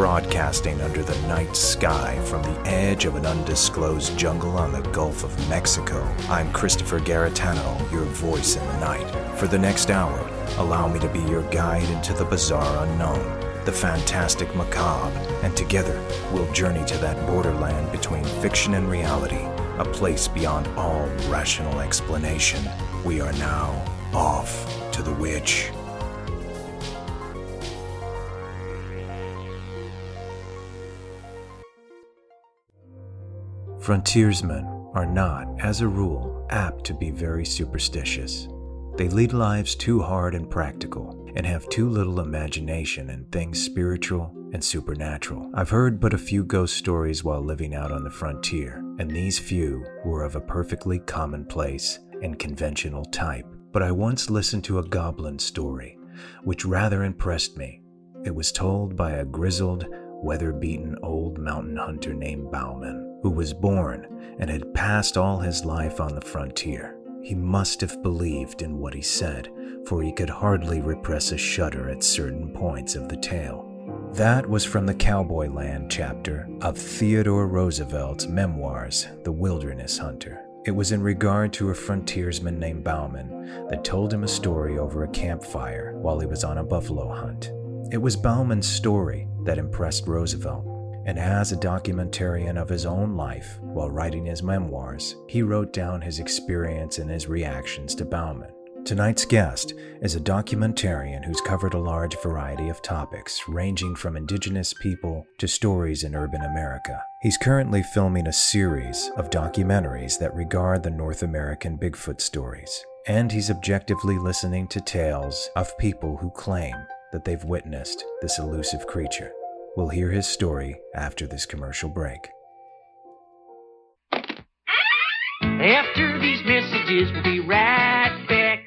broadcasting under the night sky from the edge of an undisclosed jungle on the Gulf of Mexico. I'm Christopher Garetano, your voice in the night. For the next hour, allow me to be your guide into the bizarre unknown, the fantastic macabre, and together we'll journey to that borderland between fiction and reality, a place beyond all rational explanation. We are now off to the witch. Frontiersmen are not, as a rule, apt to be very superstitious. They lead lives too hard and practical and have too little imagination in things spiritual and supernatural. I've heard but a few ghost stories while living out on the frontier, and these few were of a perfectly commonplace and conventional type. But I once listened to a goblin story, which rather impressed me. It was told by a grizzled, weather beaten old mountain hunter named Bauman, who was born and had passed all his life on the frontier. He must have believed in what he said, for he could hardly repress a shudder at certain points of the tale. That was from the Cowboy Land chapter of Theodore Roosevelt's memoirs, The Wilderness Hunter. It was in regard to a frontiersman named Bauman that told him a story over a campfire while he was on a buffalo hunt. It was Bauman's story that impressed Roosevelt, and as a documentarian of his own life while writing his memoirs, he wrote down his experience and his reactions to Bauman. Tonight's guest is a documentarian who's covered a large variety of topics, ranging from indigenous people to stories in urban America. He's currently filming a series of documentaries that regard the North American Bigfoot stories, and he's objectively listening to tales of people who claim that they've witnessed this elusive creature. We'll hear his story after this commercial break. After these messages, we'll be right back.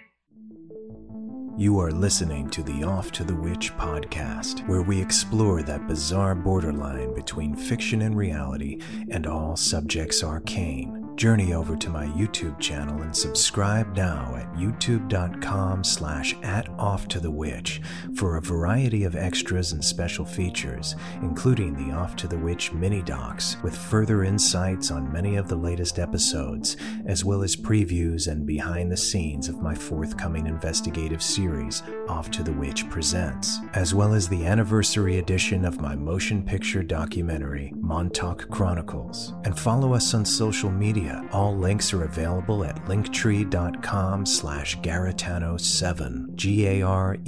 You are listening to the Off to the Witch podcast, where we explore that bizarre borderline between fiction and reality and all subjects arcane. Journey over to my YouTube channel and subscribe now at youtube.com slash at off to the witch for a variety of extras and special features, including the Off to the Witch mini docs with further insights on many of the latest episodes, as well as previews and behind the scenes of my forthcoming investigative series, Off to the Witch Presents, as well as the anniversary edition of my motion picture documentary, Montauk Chronicles. And follow us on social media. All links are available at linktree.com slash Garetano7, G-A-R-E-T-A-N-O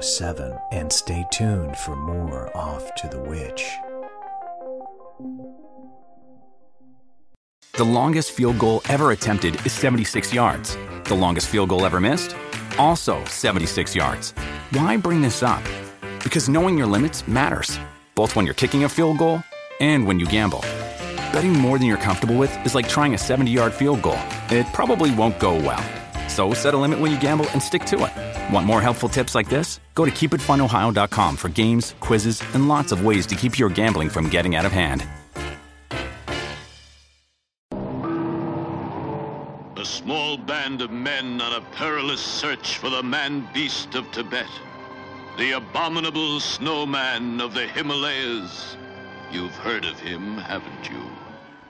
7. And stay tuned for more Off to the Witch. The longest field goal ever attempted is 76 yards. The longest field goal ever missed? Also 76 yards. Why bring this up? Because knowing your limits matters, both when you're kicking a field goal and when you gamble. Betting more than you're comfortable with is like trying a 70 yard field goal. It probably won't go well. So set a limit when you gamble and stick to it. Want more helpful tips like this? Go to keepitfunohio.com for games, quizzes, and lots of ways to keep your gambling from getting out of hand. A small band of men on a perilous search for the man beast of Tibet. The abominable snowman of the Himalayas. You've heard of him, haven't you?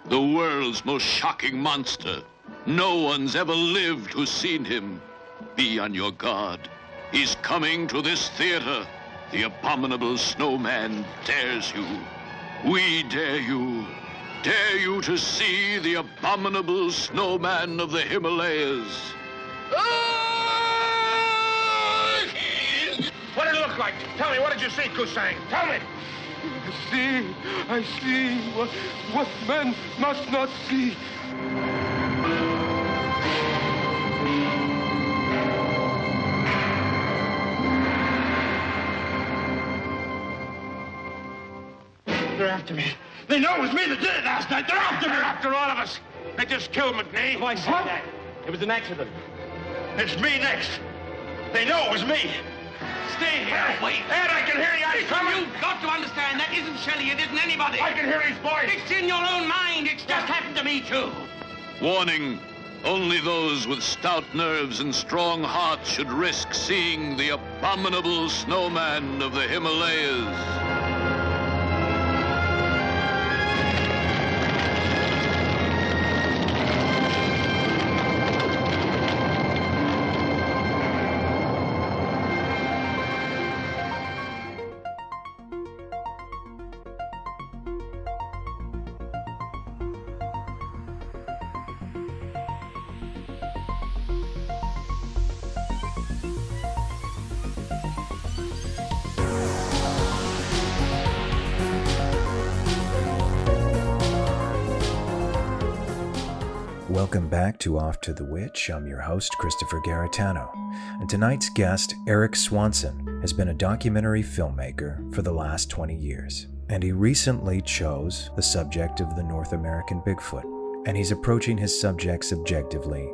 The world's most shocking monster. No one's ever lived who's seen him. Be on your guard. He's coming to this theater. The abominable snowman dares you. We dare you. Dare you to see the abominable snowman of the Himalayas. Ah! What did it look like? Tell me, what did you see, Kusang? Tell me. I see, I see what, what men must not see. They're after me. They know it was me that did it last night. They're after me. They're after all of us. They just killed McNee. Why say that? It was an accident. It's me next. They know it was me. Stay here. wait. Ed, I can hear you. He's coming. You've got to understand that isn't Shelley, it isn't anybody. I can hear his voice. It's in your own mind. It's just happened to me, too. Warning only those with stout nerves and strong hearts should risk seeing the abominable snowman of the Himalayas. To Off to the Witch. I'm your host, Christopher Garetano. And tonight's guest, Erik Swanson, has been a documentary filmmaker for the last 20 years. And he recently chose the subject of the North American Bigfoot. And he's approaching his subjects objectively,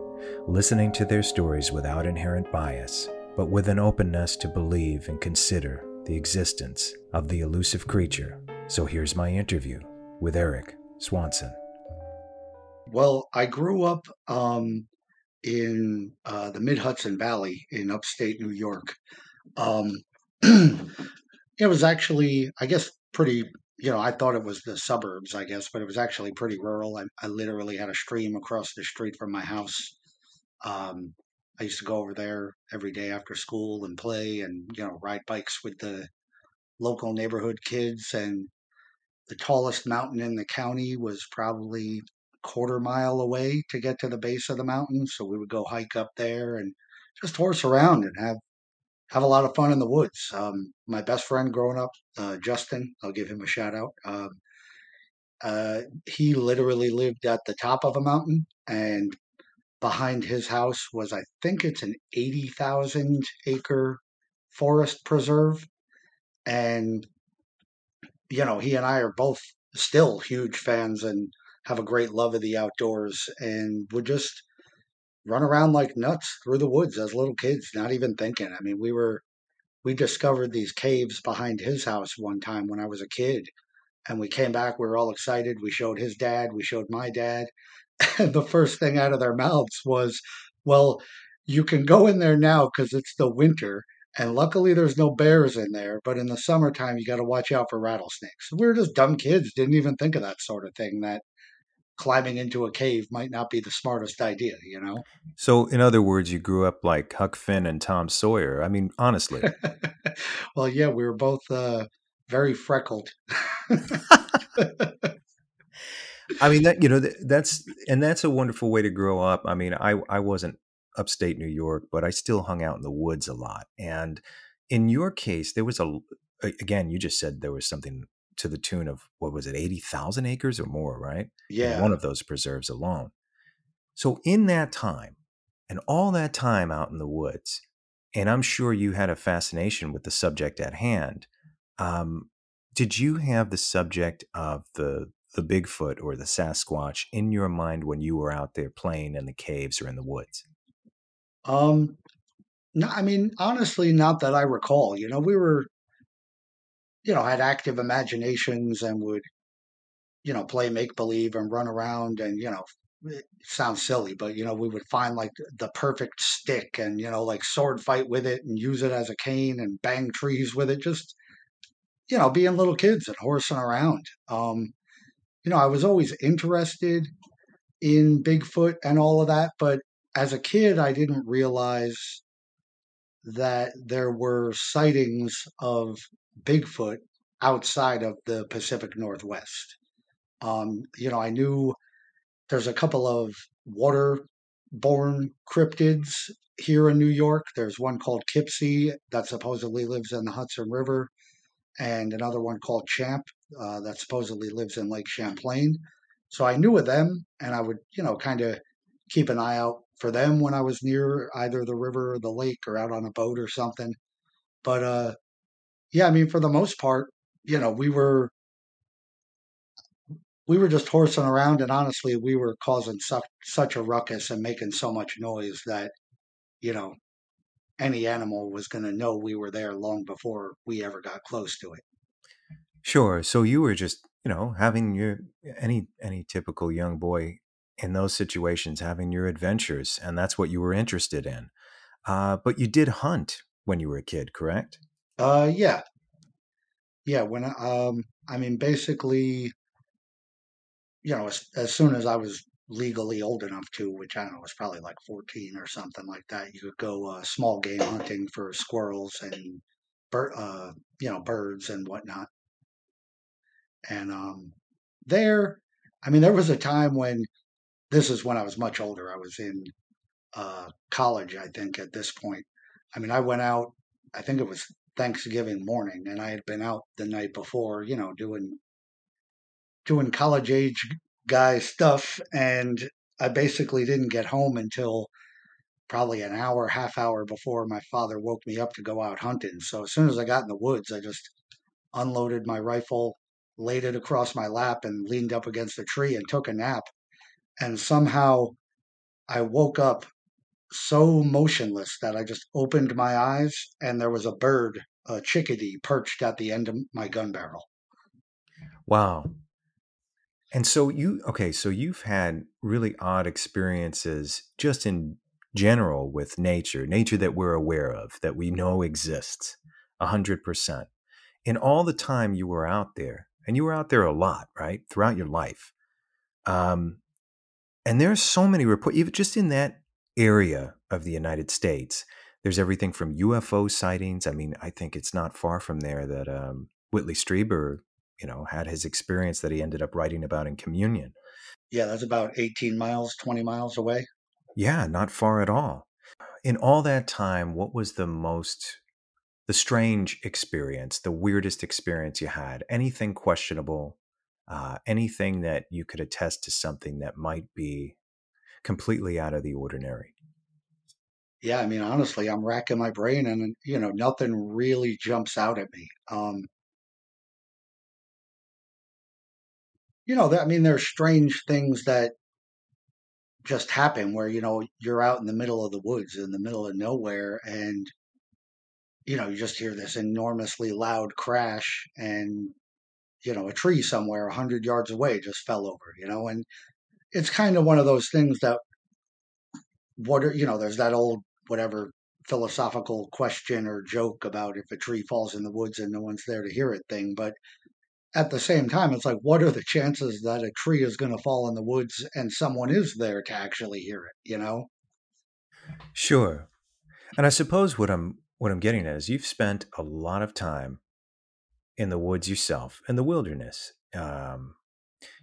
listening to their stories without inherent bias, but with an openness to believe and consider the existence of the elusive creature. So here's my interview with Erik Swanson. Well, I grew up um, in uh, the Mid Hudson Valley in upstate New York. Um, it was actually, I guess, pretty. You know, I thought it was the suburbs, I guess, but it was actually pretty rural. I, I literally had a stream across the street from my house. Um, I used to go over there every day after school and play and, you know, ride bikes with the local neighborhood kids. And the tallest mountain in the county was probably quarter mile away to get to the base of the mountain. So we would go hike up there and just horse around and have have a lot of fun in the woods. Um, my best friend growing up, uh, Justin, I'll give him a shout out. Um, uh, he literally lived at the top of a mountain, and behind his house was, I think it's an 80,000 acre forest preserve. And, you know, he and I are both still huge fans and have a great love of the outdoors and would just run around like nuts through the woods as little kids, not even thinking. I mean, we were we discovered these caves behind his house one time when I was a kid. And we came back, we were all excited. We showed his dad, we showed my dad. And the first thing out of their mouths was, Well, you can go in there now because it's the winter. And luckily, there's no bears in there. But in the summertime, you got to watch out for rattlesnakes. We were just dumb kids, didn't even think of that sort of thing. That climbing into a cave might not be the smartest idea, you know? So, in other words, you grew up like Huck Finn and Tom Sawyer. I mean, honestly. well, yeah, we were both uh, very freckled. I mean, that, you know, that's, and that's a wonderful way to grow up. I mean, I, I wasn't upstate New York, but I still hung out in the woods a lot. And in your case, there was a, again, you just said there was something to the tune of what was it, eighty thousand acres or more, right? Yeah, in one of those preserves alone. So in that time, and all that time out in the woods, and I'm sure you had a fascination with the subject at hand. Um, did you have the subject of the the Bigfoot or the Sasquatch in your mind when you were out there playing in the caves or in the woods? Um, no, I mean honestly, not that I recall. You know, we were you know, had active imaginations and would, you know, play make believe and run around and, you know, it sounds silly, but you know, we would find like the perfect stick and, you know, like sword fight with it and use it as a cane and bang trees with it. Just, you know, being little kids and horsing around. Um, you know, I was always interested in Bigfoot and all of that, but as a kid, I didn't realize that there were sightings of Bigfoot outside of the Pacific Northwest. Um, you know, I knew there's a couple of waterborne cryptids here in New York. There's one called Kipsey that supposedly lives in the Hudson River, and another one called Champ uh, that supposedly lives in Lake Champlain. So I knew of them, and I would, you know, kind of keep an eye out for them when I was near either the river or the lake or out on a boat or something. But uh, yeah, I mean, for the most part, you know, we were we were just horsing around, and honestly, we were causing such such a ruckus and making so much noise that you know any animal was going to know we were there long before we ever got close to it. Sure. So you were just, you know, having your any any typical young boy in those situations having your adventures, and that's what you were interested in. Uh, but you did hunt when you were a kid, correct? Uh, yeah, yeah. When um, I mean, basically, you know, as, as soon as I was legally old enough to, which I don't know, was probably like fourteen or something like that, you could go uh, small game hunting for squirrels and uh, you know, birds and whatnot. And um, there, I mean, there was a time when this is when I was much older. I was in uh, college, I think, at this point. I mean, I went out. I think it was Thanksgiving morning, and I had been out the night before, you know, doing doing college age guy stuff, and I basically didn't get home until probably an hour, half hour before my father woke me up to go out hunting. So as soon as I got in the woods, I just unloaded my rifle, laid it across my lap, and leaned up against a tree and took a nap. And somehow I woke up so motionless that I just opened my eyes and there was a bird, a chickadee, perched at the end of my gun barrel. Wow. And so you okay, so you've had really odd experiences just in general with nature, nature that we're aware of, that we know exists, a hundred percent. In all the time you were out there, and you were out there a lot, right, throughout your life. Um, and there's so many reports, even just in that area of the United States. There's everything from UFO sightings. I mean, I think it's not far from there that um, Whitley Strieber, you know, had his experience that he ended up writing about in Communion. Yeah, that's about 18 miles, 20 miles away. Yeah, not far at all. In all that time, what was the most, the strange experience, the weirdest experience you had? Anything questionable? Uh, anything that you could attest to something that might be completely out of the ordinary? Yeah, I mean, honestly, I'm racking my brain and, you know, nothing really jumps out at me. Um, you know, I mean, there's strange things that just happen where, you know, you're out in the middle of the woods, in the middle of nowhere, and, you know, you just hear this enormously loud crash, and, you know, a tree somewhere a hundred yards away just fell over, you know, and it's kind of one of those things that what are you know there's that old whatever philosophical question or joke about if a tree falls in the woods and no one's there to hear it thing but at the same time it's like what are the chances that a tree is going to fall in the woods and someone is there to actually hear it you know? Sure. And i suppose what i'm what i'm getting at is you've spent a lot of time in the woods yourself in the wilderness. Um,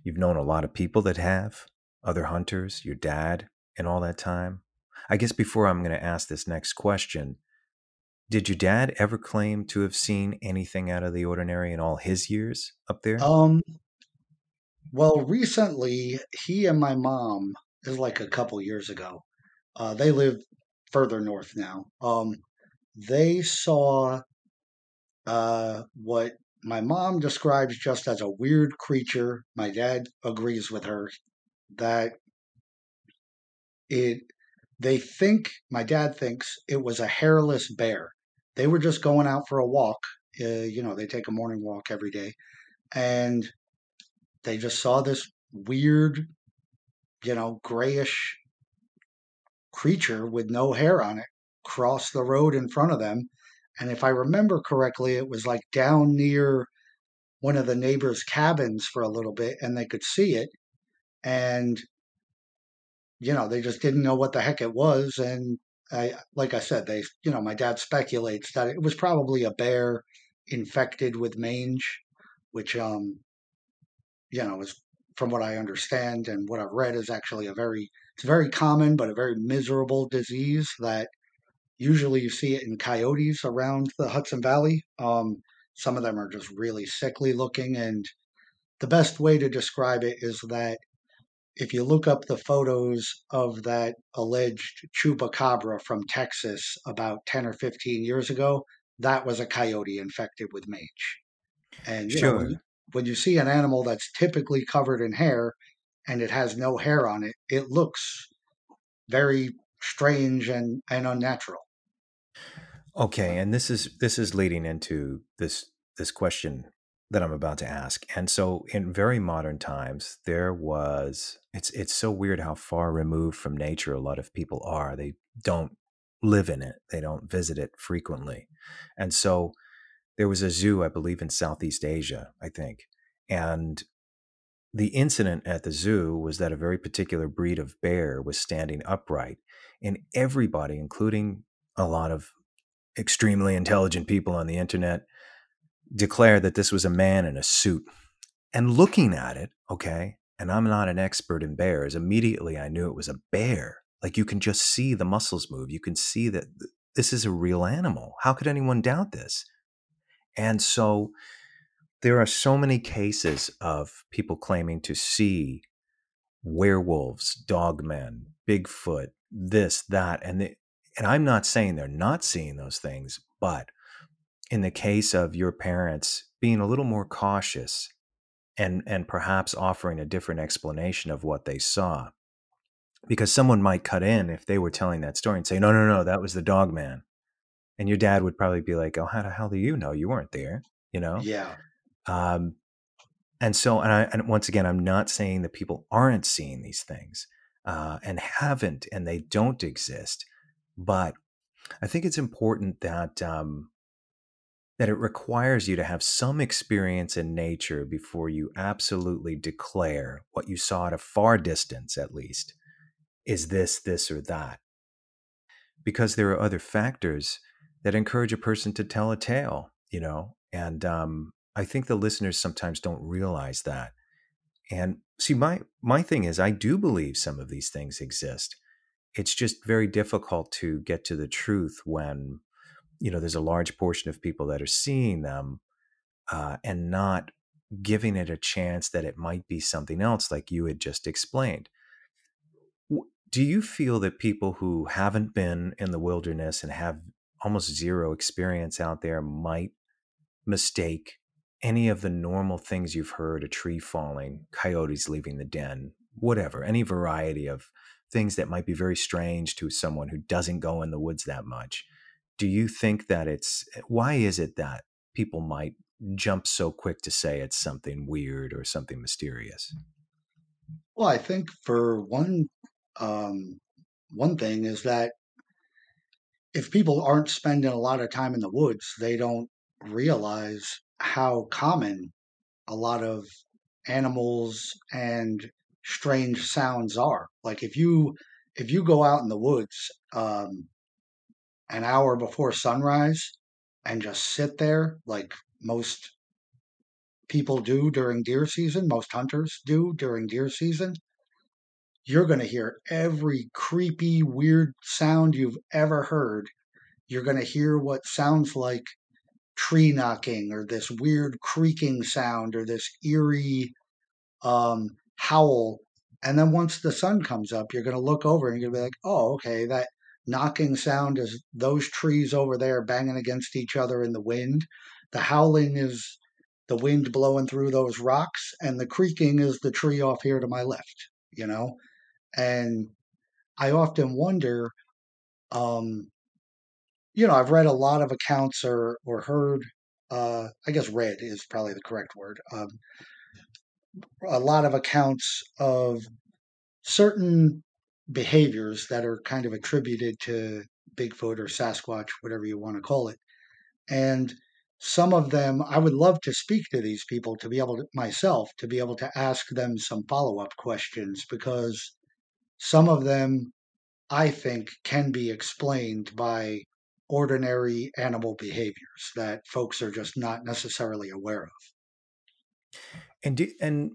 you've known a lot of people that have other hunters, your dad, and all that time? I guess before I'm going to ask this next question, did your dad ever claim to have seen anything out of the ordinary in all his years up there? Um, well, recently, he and my mom, is like a couple years ago, uh, they live further north now. Um, they saw uh, what my mom describes just as a weird creature. My dad agrees with her that it they think my dad thinks it was a hairless bear. They were just going out for a walk. Uh, you know, they take a morning walk every day, and they just saw this weird, you know, grayish creature with no hair on it cross the road in front of them. And if I remember correctly, it was like down near one of the neighbors' cabins for a little bit, and they could see it and you know they just didn't know what the heck it was and i like i said they you know my dad speculates that it was probably a bear infected with mange which um you know is from what i understand and what i've read is actually a very it's very common but a very miserable disease that usually you see it in coyotes around the hudson valley. Um some of them are just really sickly looking and the best way to describe it is that if you look up the photos of that alleged chupacabra from Texas about 10 or 15 years ago, that was a coyote infected with mange. And you sure. know, when, you, when you see an animal that's typically covered in hair and it has no hair on it, it looks very strange and, and unnatural. Okay, and this is this is leading into this this question that I'm about to ask. And so in very modern times, there was it's it's so weird how far removed from nature a lot of people are. They don't live in it. They don't visit it frequently. And so there was a zoo, I believe in Southeast Asia, I think. And the incident at the zoo was that a very particular breed of bear was standing upright and everybody including a lot of extremely intelligent people on the internet declared that this was a man in a suit. And looking at it, okay, and I'm not an expert in bears, immediately I knew it was a bear. Like you can just see the muscles move. You can see that this is a real animal. How could anyone doubt this? And so there are so many cases of people claiming to see werewolves, dogmen, Bigfoot, this, that, and the, and I'm not saying they're not seeing those things, but in the case of your parents being a little more cautious and and perhaps offering a different explanation of what they saw. Because someone might cut in if they were telling that story and say no no no that was the dog man. And your dad would probably be like oh how the hell do you know? You weren't there you know? Yeah. um, and so and, I, and once again i'm not saying that people aren't seeing these things uh, and haven't and they don't exist but i think it's important that um, that it requires you to have some experience in nature before you absolutely declare what you saw at a far distance at least is this this or that. Because there are other factors that encourage a person to tell a tale you know and um, i think the listeners sometimes don't realize that. And see my my thing is i do believe some of these things exist. It's just very difficult to get to the truth when you know there's a large portion of people that are seeing them uh, and not giving it a chance that it might be something else like you had just explained. Do you feel that people who haven't been in the wilderness and have almost zero experience out there might mistake any of the normal things you've heard a tree falling coyotes leaving the den whatever any variety of things that might be very strange to someone who doesn't go in the woods that much do you think that it's why is it that people might jump so quick to say it's something weird or something mysterious Well, I think for one um, one thing is that if people aren't spending a lot of time in the woods, they don't realize how common a lot of animals and strange sounds are. Like if you if you go out in the woods um, an hour before sunrise and just sit there, like most people do during deer season, most hunters do during deer season, you're going to hear every creepy, weird sound you've ever heard. You're going to hear what sounds like tree knocking or this weird creaking sound or this eerie um, howl. And then once the sun comes up, you're going to look over and you're going to be like, oh, okay, that knocking sound is those trees over there banging against each other in the wind. The howling is the wind blowing through those rocks, and the creaking is the tree off here to my left, you know? And I often wonder, um, you know, I've read a lot of accounts or or heard, uh, I guess read is probably the correct word. Um, a lot of accounts of certain behaviors that are kind of attributed to Bigfoot or Sasquatch, whatever you want to call it. And some of them, I would love to speak to these people to be able to myself to be able to ask them some follow up questions because some of them I think can be explained by ordinary animal behaviors that folks are just not necessarily aware of. and do, and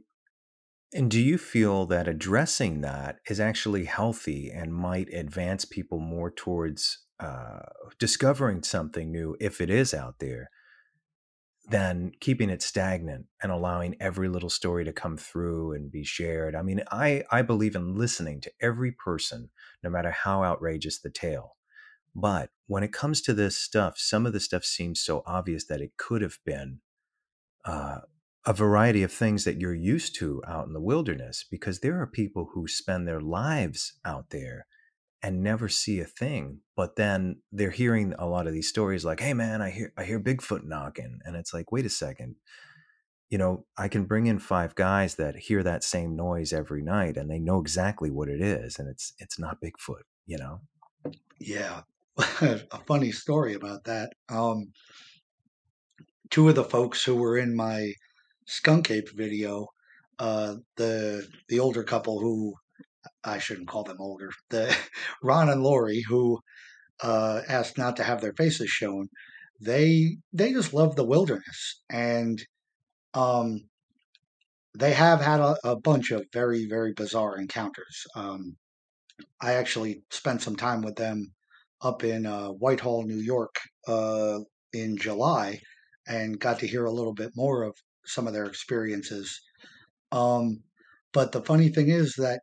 and do you feel that addressing that is actually healthy and might advance people more towards uh, discovering something new if it is out there than keeping it stagnant and allowing every little story to come through and be shared. I mean, I, I believe in listening to every person, no matter how outrageous the tale. But when it comes to this stuff, some of the stuff seems so obvious that it could have been uh, a variety of things that you're used to out in the wilderness, because there are people who spend their lives out there and never see a thing but then they're hearing a lot of these stories like hey man i hear i hear bigfoot knocking and it's like wait a second you know i can bring in five guys that hear that same noise every night and they know exactly what it is and it's it's not bigfoot you know Yeah. a funny story about that. Um, two of the folks who were in my skunk ape video, uh, the the older couple who I shouldn't call them older, the Ron and Lori who uh, asked not to have their faces shown, they they just love the wilderness and um, they have had a, a bunch of very very bizarre encounters. Um, I actually spent some time with them up in uh, Whitehall, New York, uh, in July, and got to hear a little bit more of some of their experiences. Um, But the funny thing is that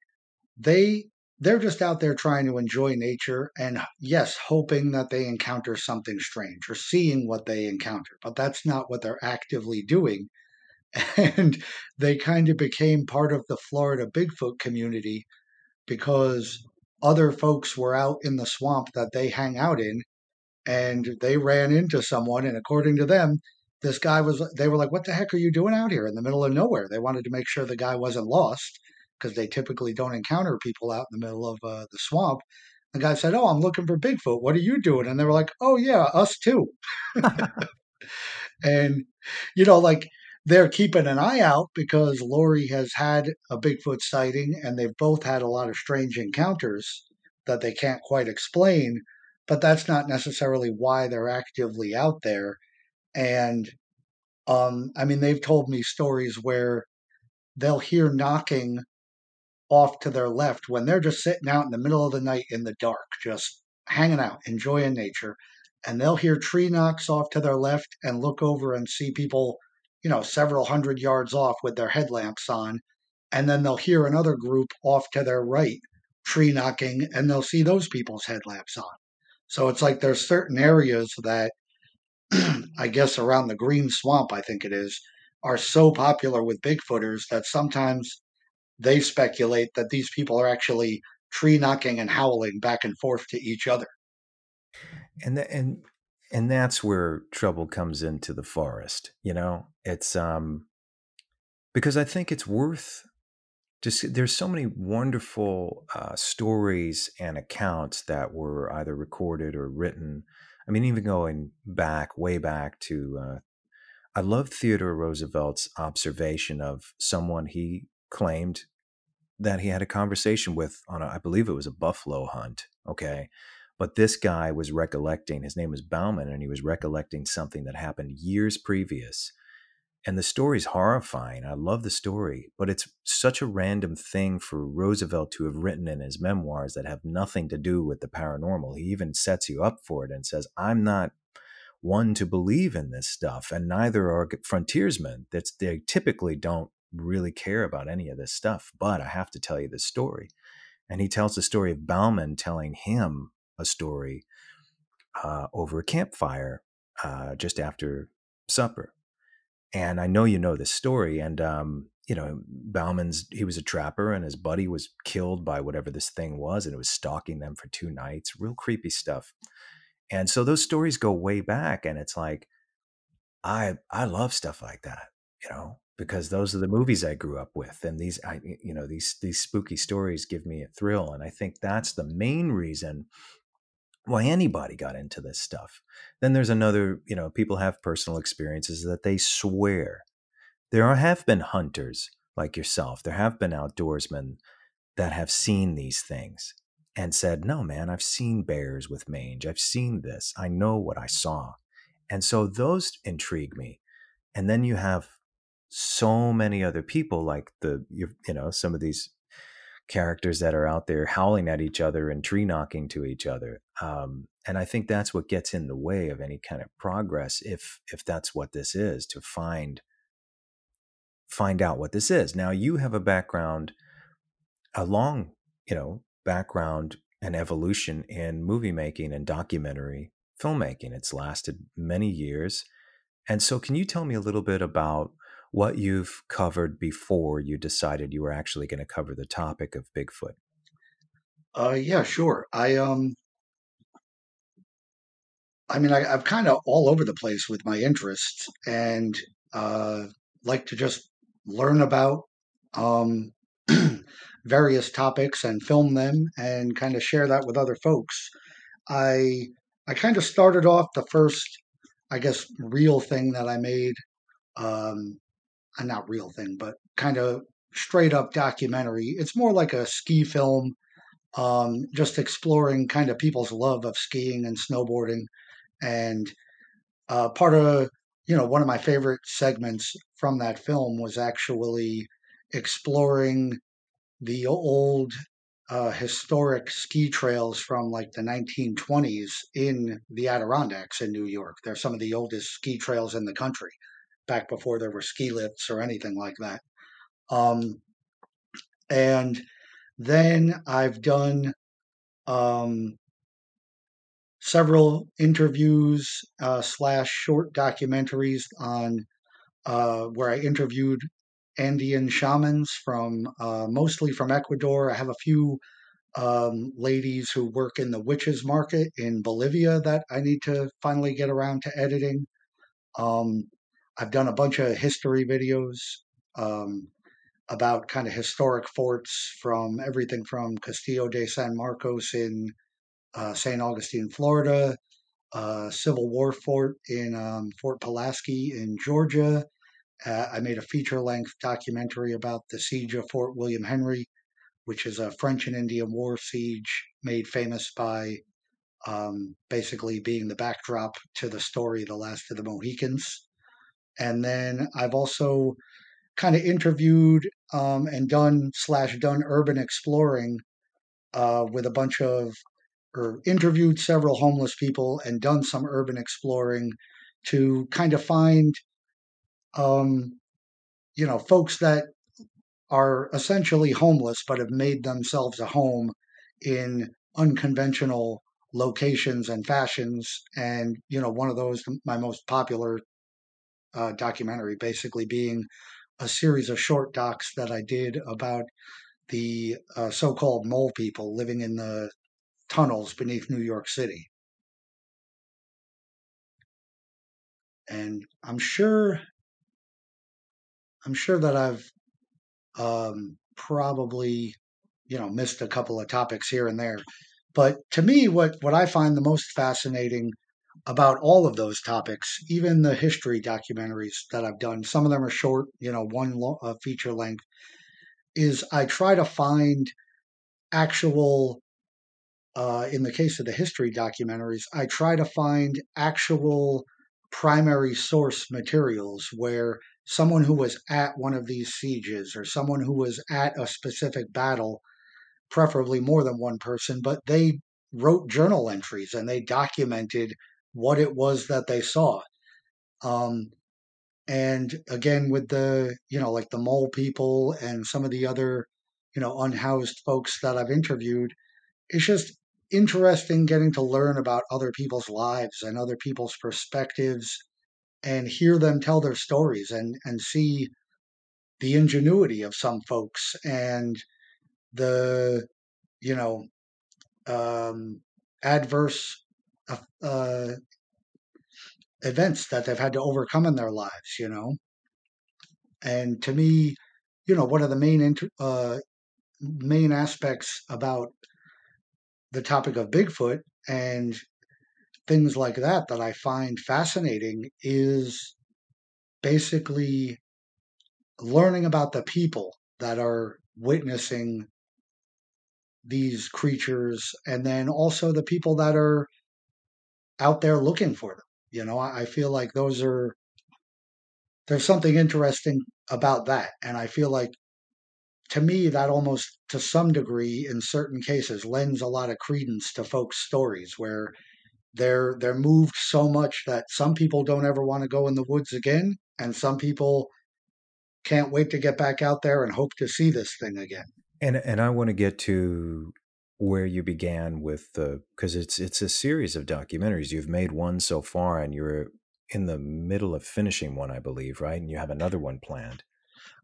they they're just out there trying to enjoy nature and yes, hoping that they encounter something strange or seeing what they encounter. But that's not what they're actively doing. And they kind of became part of the Florida Bigfoot community because other folks were out in the swamp that they hang out in and they ran into someone and according to them this guy was they were like what the heck are you doing out here? In the middle of nowhere. They wanted to make sure the guy wasn't lost because they typically don't encounter people out in the middle of uh, the swamp. The guy said oh i'm looking for bigfoot. What are you doing? And they were like oh yeah us too. And you know like they're keeping an eye out because Lori has had a Bigfoot sighting and they've both had a lot of strange encounters that they can't quite explain, but that's not necessarily why they're actively out there. And um, I mean, they've told me stories where they'll hear knocking off to their left when they're just sitting out in the middle of the night in the dark, just hanging out, enjoying nature. And they'll hear tree knocks off to their left and look over and see people you know, several hundred yards off with their headlamps on. And then they'll hear another group off to their right tree knocking and they'll see those people's headlamps on. So it's like there's certain areas that I guess around the green swamp, I think it is, are so popular with Bigfooters that sometimes they speculate that these people are actually tree knocking and howling back and forth to each other. And the, and and that's where trouble comes into the forest you know it's um because i think it's worth just there's so many wonderful uh, stories and accounts that were either recorded or written i mean even going back way back to uh, i love theodore roosevelt's observation of someone he claimed that he had a conversation with on a, I believe it was a buffalo hunt okay but this guy was recollecting, his name was Bauman, and he was recollecting something that happened years previous. And the story's horrifying. I love the story, but it's such a random thing for Roosevelt to have written in his memoirs that have nothing to do with the paranormal. He even sets you up for it and says, I'm not one to believe in this stuff, and neither are frontiersmen. That's they typically don't really care about any of this stuff. But I have to tell you this story. And he tells the story of Bauman telling him a story uh, over a campfire uh, just after supper. And I know you know this story. And, um, you know, Bauman's, he was a trapper and his buddy was killed by whatever this thing was. And it was stalking them for two nights. Real creepy stuff. And so those stories go way back. And it's like, I, I love stuff like that, you know, because those are the movies I grew up with. And these, I, you know, these, these spooky stories give me a thrill. And I think that's the main reason why anybody got into this stuff. Then there's another, you know, people have personal experiences that they swear. There are, have been hunters like yourself, there have been outdoorsmen that have seen these things and said, No, man, I've seen bears with mange. I've seen this. I know what I saw. And so those intrigue me. And then you have so many other people like the you, you know some of these characters that are out there howling at each other and tree knocking to each other. Um, and I think that's what gets in the way of any kind of progress, if if that's what this is, to find find out what this is. Now you have a background, a long, you know, background and evolution in movie making and documentary filmmaking. It's lasted many years. And so can you tell me a little bit about what you've covered before you decided you were actually going to cover the topic of Bigfoot. Uh, yeah, sure. I um, I mean, I, I'm kind of all over the place with my interests, and uh, like to just learn about um, various topics and film them, and kind of share that with other folks. I I kind of started off the first, I guess, real thing that I made um, a not real thing, but kind of straight up documentary. It's more like a ski film, um, just exploring kind of people's love of skiing and snowboarding. And uh, part of, you know, one of my favorite segments from that film was actually exploring the old uh, historic ski trails from like the 1920s in the Adirondacks in New York. They're some of the oldest ski trails in the country back before there were ski lifts or anything like that. Um, And then I've done um, several interviews uh, slash short documentaries on uh, where I interviewed Andean shamans from uh, mostly from Ecuador. I have a few um, ladies who work in the witches market in Bolivia that I need to finally get around to editing. Um, I've done a bunch of history videos um, about kind of historic forts from everything from Castillo de San Marcos in uh, St. Augustine, Florida, uh, Civil War fort in um, Fort Pulaski in Georgia. Uh, I made a feature length documentary about the siege of Fort William Henry, which is a French and Indian War siege made famous by um, basically being the backdrop to the story The Last of the Mohicans. And then I've also kind of interviewed um, and done slash done urban exploring uh, with a bunch of or interviewed several homeless people and done some urban exploring to kind of find um, you know folks that are essentially homeless but have made themselves a home in unconventional locations and fashions. And you know one of those my most popular uh, documentary basically being a series of short docs that i did about the uh, so-called mole people living in the tunnels beneath new york city. And i'm sure i'm sure that i've um, probably you know missed a couple of topics here and there. But to me what what i find the most fascinating about all of those topics even the history documentaries that i've done. Some of them are short you know one lo- uh, feature length. Is i try to find actual uh, in the case of the history documentaries i try to find actual primary source materials where someone who was at one of these sieges or someone who was at a specific battle, preferably more than one person, but they wrote journal entries and they documented what it was that they saw. Um, and again, with the, you know, like the mole people and some of the other, you know, unhoused folks that I've interviewed, it's just interesting getting to learn about other people's lives and other people's perspectives and hear them tell their stories and and see the ingenuity of some folks and the you know um, adverse uh, events that they've had to overcome in their lives you know? And to me you know one of the main inter- uh, main aspects about the topic of bigfoot and things like that that i find fascinating is basically learning about the people that are witnessing these creatures and then also the people that are out there looking for them you know? I, feel like those are there's something interesting about that and i feel like to me that almost to some degree in certain cases lends a lot of credence to folks stories where they're they're moved so much that some people don't ever want to go in the woods again and some people can't wait to get back out there and hope to see this thing again. And and I want to get to where you began with the because it's it's a series of documentaries. You've made one so far, and you're in the middle of finishing one, I believe, right? And you have another one planned.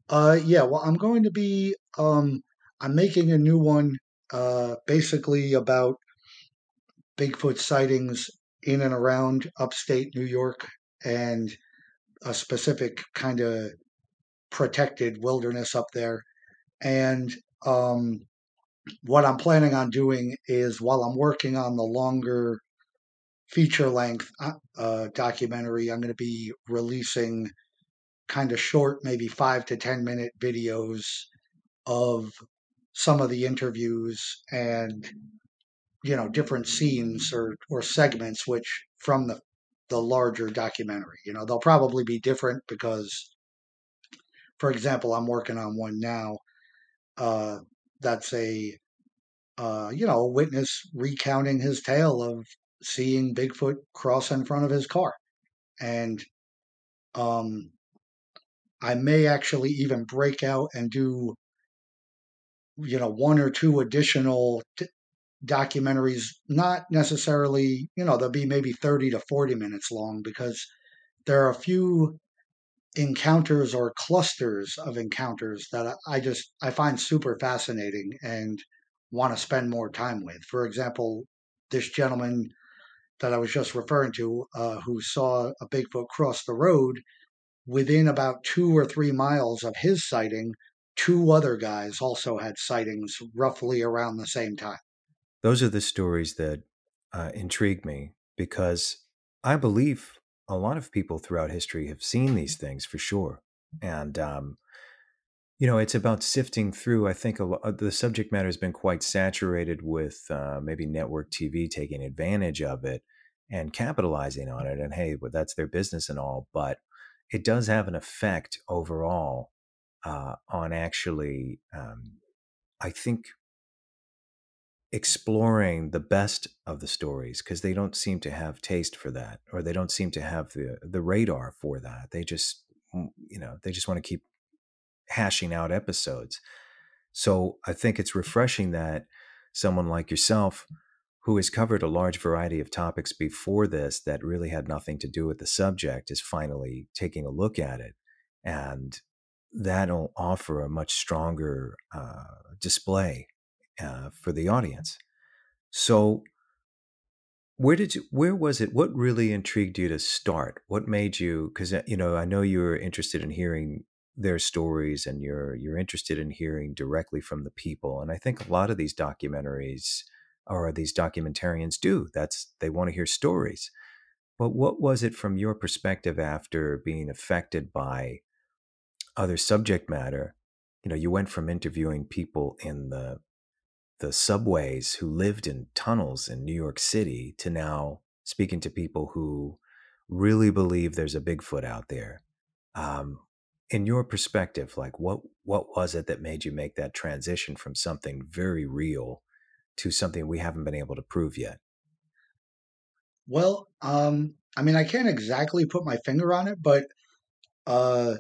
Uh, yeah. Well, I'm going to be. Um, I'm making a new one, uh, basically about Bigfoot sightings in and around upstate New York and a specific kind of protected wilderness up there. And um, what I'm planning on doing is while I'm working on the longer feature length uh, uh, documentary, I'm going to be releasing kind of short, maybe five to 10 minute videos of some of the interviews and, you know, different scenes or, or segments, which from the, the larger documentary, you know, they'll probably be different because, for example, I'm working on one now. Uh, that's a, uh, you know, witness recounting his tale of seeing Bigfoot cross in front of his car. And, um, I may actually even break out and do you know, one or two additional t- documentaries, not necessarily, you know, they'll be maybe 30 to 40 minutes long because there are a few encounters or clusters of encounters that I just I find super fascinating and want to spend more time with. For example, this gentleman that I was just referring to, uh, who saw a Bigfoot cross the road, within about two or three miles of his sighting, two other guys also had sightings roughly around the same time. Those are the stories that uh, intrigue me because I believe a lot of people throughout history have seen these things for sure. And, um, you know, it's about sifting through. I think a lot, the subject matter has been quite saturated with uh, maybe network TV taking advantage of it and capitalizing on it. And hey, well, that's their business and all. But it does have an effect overall uh, on actually, um, I think, exploring the best of the stories because they don't seem to have taste for that or they don't seem to have the the radar for that. They just mm, you know they just want to keep hashing out episodes. So i think it's refreshing that someone like yourself who has covered a large variety of topics before this that really had nothing to do with the subject is finally taking a look at it and that'll offer a much stronger uh, display uh, for the audience. So, where did you? Where was it? What really intrigued you to start? What made you? Because uh, you know, I know you were interested in hearing their stories, and you're you're interested in hearing directly from the people. And I think a lot of these documentaries or these documentarians do. That's they want to hear stories. But what was it from your perspective after being affected by other subject matter? You know, you went from interviewing people in the the subways who lived in tunnels in New York City to now speaking to people who really believe there's a Bigfoot out there. Um, in your perspective, like what what was it that made you make that transition from something very real to something we haven't been able to prove yet? Well, um, I mean, I can't exactly put my finger on it, but uh,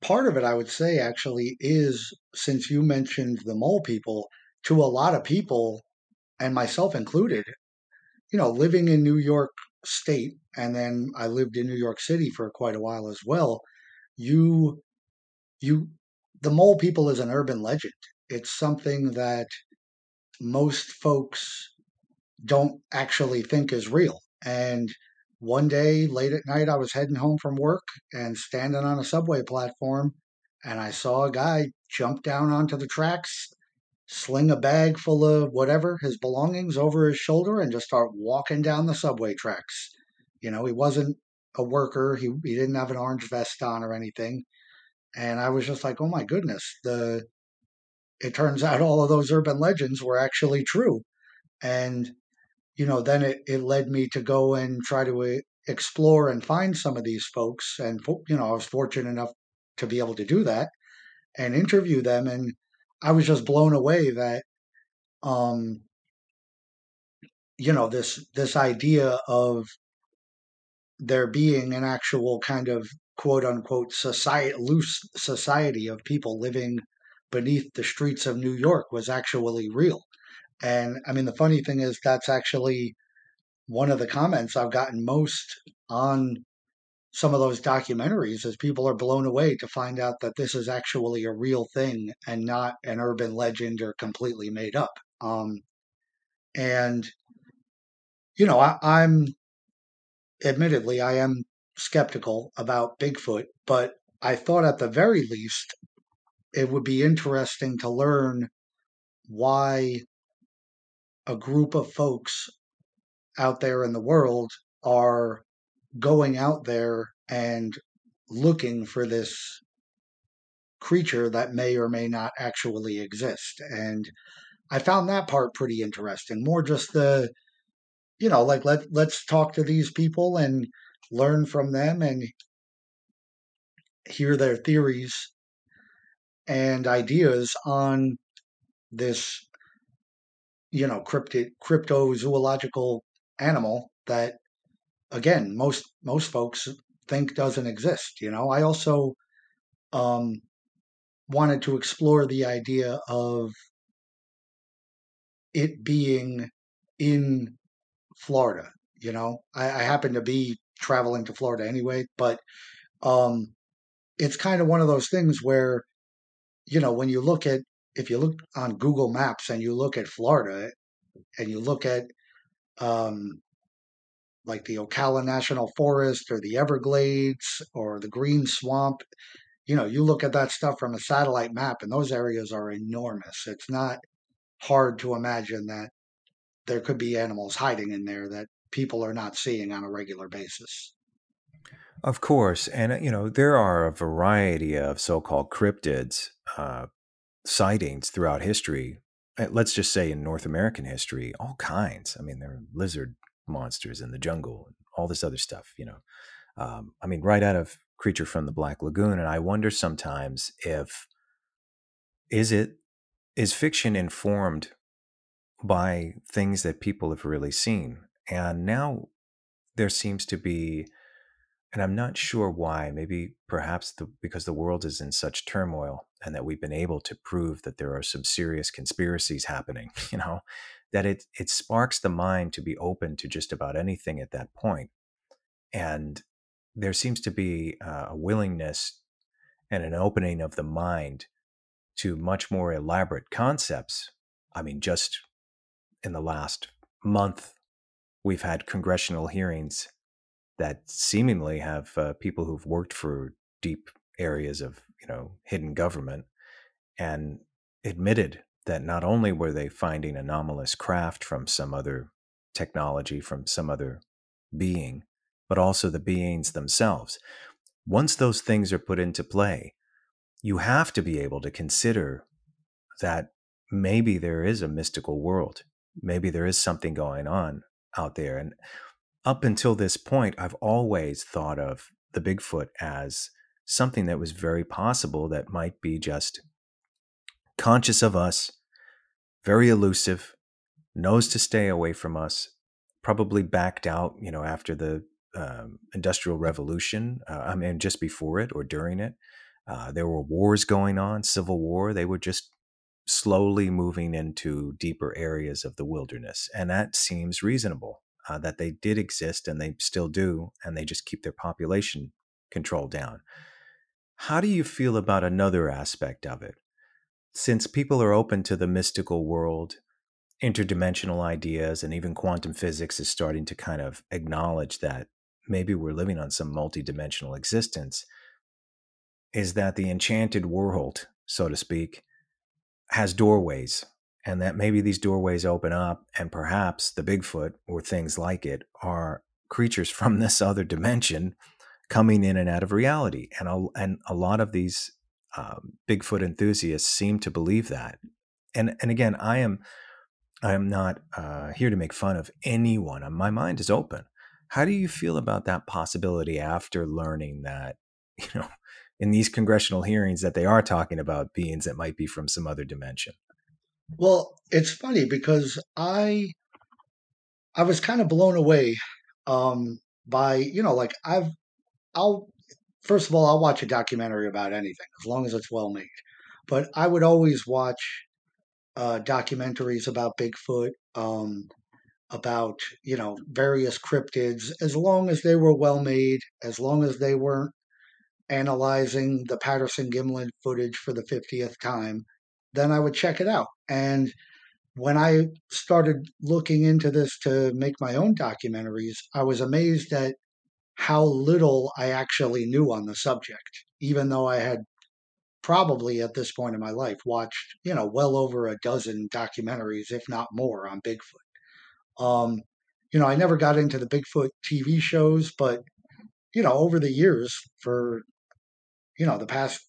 part of it, I would say, actually, is since you mentioned the mole people, to a lot of people, and myself included, you know, living in New York State, and then I lived in New York City for quite a while as well. You, you, the mole people is an urban legend. It's something that most folks don't actually think is real. And one day late at night, I was heading home from work and standing on a subway platform, and I saw a guy jump down onto the tracks sling a bag full of whatever, his belongings over his shoulder and just start walking down the subway tracks. You know, he wasn't a worker, he, he didn't have an orange vest on or anything. And I was just like, oh my goodness, the it turns out all of those urban legends were actually true. And, you know, then it, it led me to go and try to uh, explore and find some of these folks. And, you know, I was fortunate enough to be able to do that and interview them. And I was just blown away that um you know this this idea of there being an actual kind of quote unquote society loose society of people living beneath the streets of New York was actually real. And I mean the funny thing is that's actually one of the comments I've gotten most on some of those documentaries as people are blown away to find out that this is actually a real thing and not an urban legend or completely made up. Um, and you know, I, I'm admittedly I am skeptical about Bigfoot, but I thought at the very least it would be interesting to learn why a group of folks out there in the world are going out there and looking for this creature that may or may not actually exist. And I found that part pretty interesting. More just the, you know, like let let's talk to these people and learn from them and hear their theories and ideas on this, you know, cryptid cryptozoological animal that again, most most folks think doesn't exist. You know, I also um, wanted to explore the idea of it being in Florida. You know, I, I happen to be traveling to Florida anyway, but um, it's kind of one of those things where, you know, when you look at if you look on Google Maps and you look at Florida and you look at um, like the Ocala National Forest or the Everglades or the Green Swamp, you know, you look at that stuff from a satellite map and those areas are enormous. It's not hard to imagine that there could be animals hiding in there that people are not seeing on a regular basis. Of course. And, uh, you know, there are a variety of so called cryptids uh, sightings throughout history. Uh, let's just say in North American history, all kinds. I mean, there are lizard monsters in the jungle and all this other stuff, you know. Um, I mean, right out of Creature from the Black Lagoon. And I wonder sometimes if, is it, is fiction informed by things that people have really seen? And now there seems to be, and I'm not sure why, maybe perhaps the, because the world is in such turmoil and that we've been able to prove that there are some serious conspiracies happening, you know, that it, it sparks the mind to be open to just about anything at that point. And there seems to be a willingness and an opening of the mind to much more elaborate concepts. I mean, just in the last month we've had congressional hearings that seemingly have uh, people who've worked for deep areas of you know hidden government and admitted that not only were they finding anomalous craft from some other technology from some other being but also the beings themselves once those things are put into play you have to be able to consider that maybe there is a mystical world maybe there is something going on out there. And up until this point, I've always thought of the Bigfoot as something that was very possible that might be just conscious of us, very elusive, knows to stay away from us, probably backed out, you know, after the um, Industrial Revolution. Uh, I mean, just before it or during it. Uh, there were wars going on, civil war. They were just slowly moving into deeper areas of the wilderness. And that seems reasonable uh, that they did exist and they still do, and they just keep their population control down. How do you feel about another aspect of it? Since people are open to the mystical world, interdimensional ideas, and even quantum physics is starting to kind of acknowledge that maybe we're living on some multidimensional existence, is that the enchanted world, so to speak, has doorways and that maybe these doorways open up and perhaps the Bigfoot or things like it are creatures from this other dimension coming in and out of reality. And a, and a lot of these um, Bigfoot enthusiasts seem to believe that. And and again, I am I am not uh, here to make fun of anyone. My mind is open. How do you feel about that possibility after learning that you know in these congressional hearings that they are talking about beings that might be from some other dimension. Well, it's funny because I I was kind of blown away um, by you know like I've I'll first of all I'll watch a documentary about anything as long as it's well made, but I would always watch uh, documentaries about Bigfoot, um, about you know various cryptids as long as they were well made, as long as they weren't analyzing the Patterson Gimlin footage for the 50th time, then I would check it out. And when I started looking into this to make my own documentaries, I was amazed at how little I actually knew on the subject, even though I had probably at this point in my life watched, you know, well over a dozen documentaries, if not more, on Bigfoot. Um, you know, I never got into the Bigfoot TV shows, but you know, over the years, for you know, the past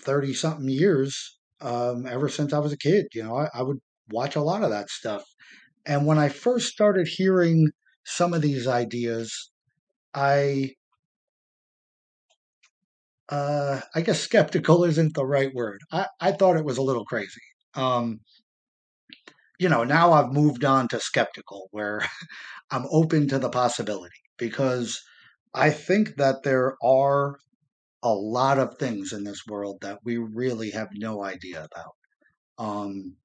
30 something years, um, ever since I was a kid, you know, I, I would watch a lot of that stuff. And when I first started hearing some of these ideas, I uh, I guess skeptical isn't the right word. I, I thought it was a little crazy. Um, you know, now I've moved on to skeptical, where I'm open to the possibility because I think that there are a lot of things in this world that we really have no idea about. Um,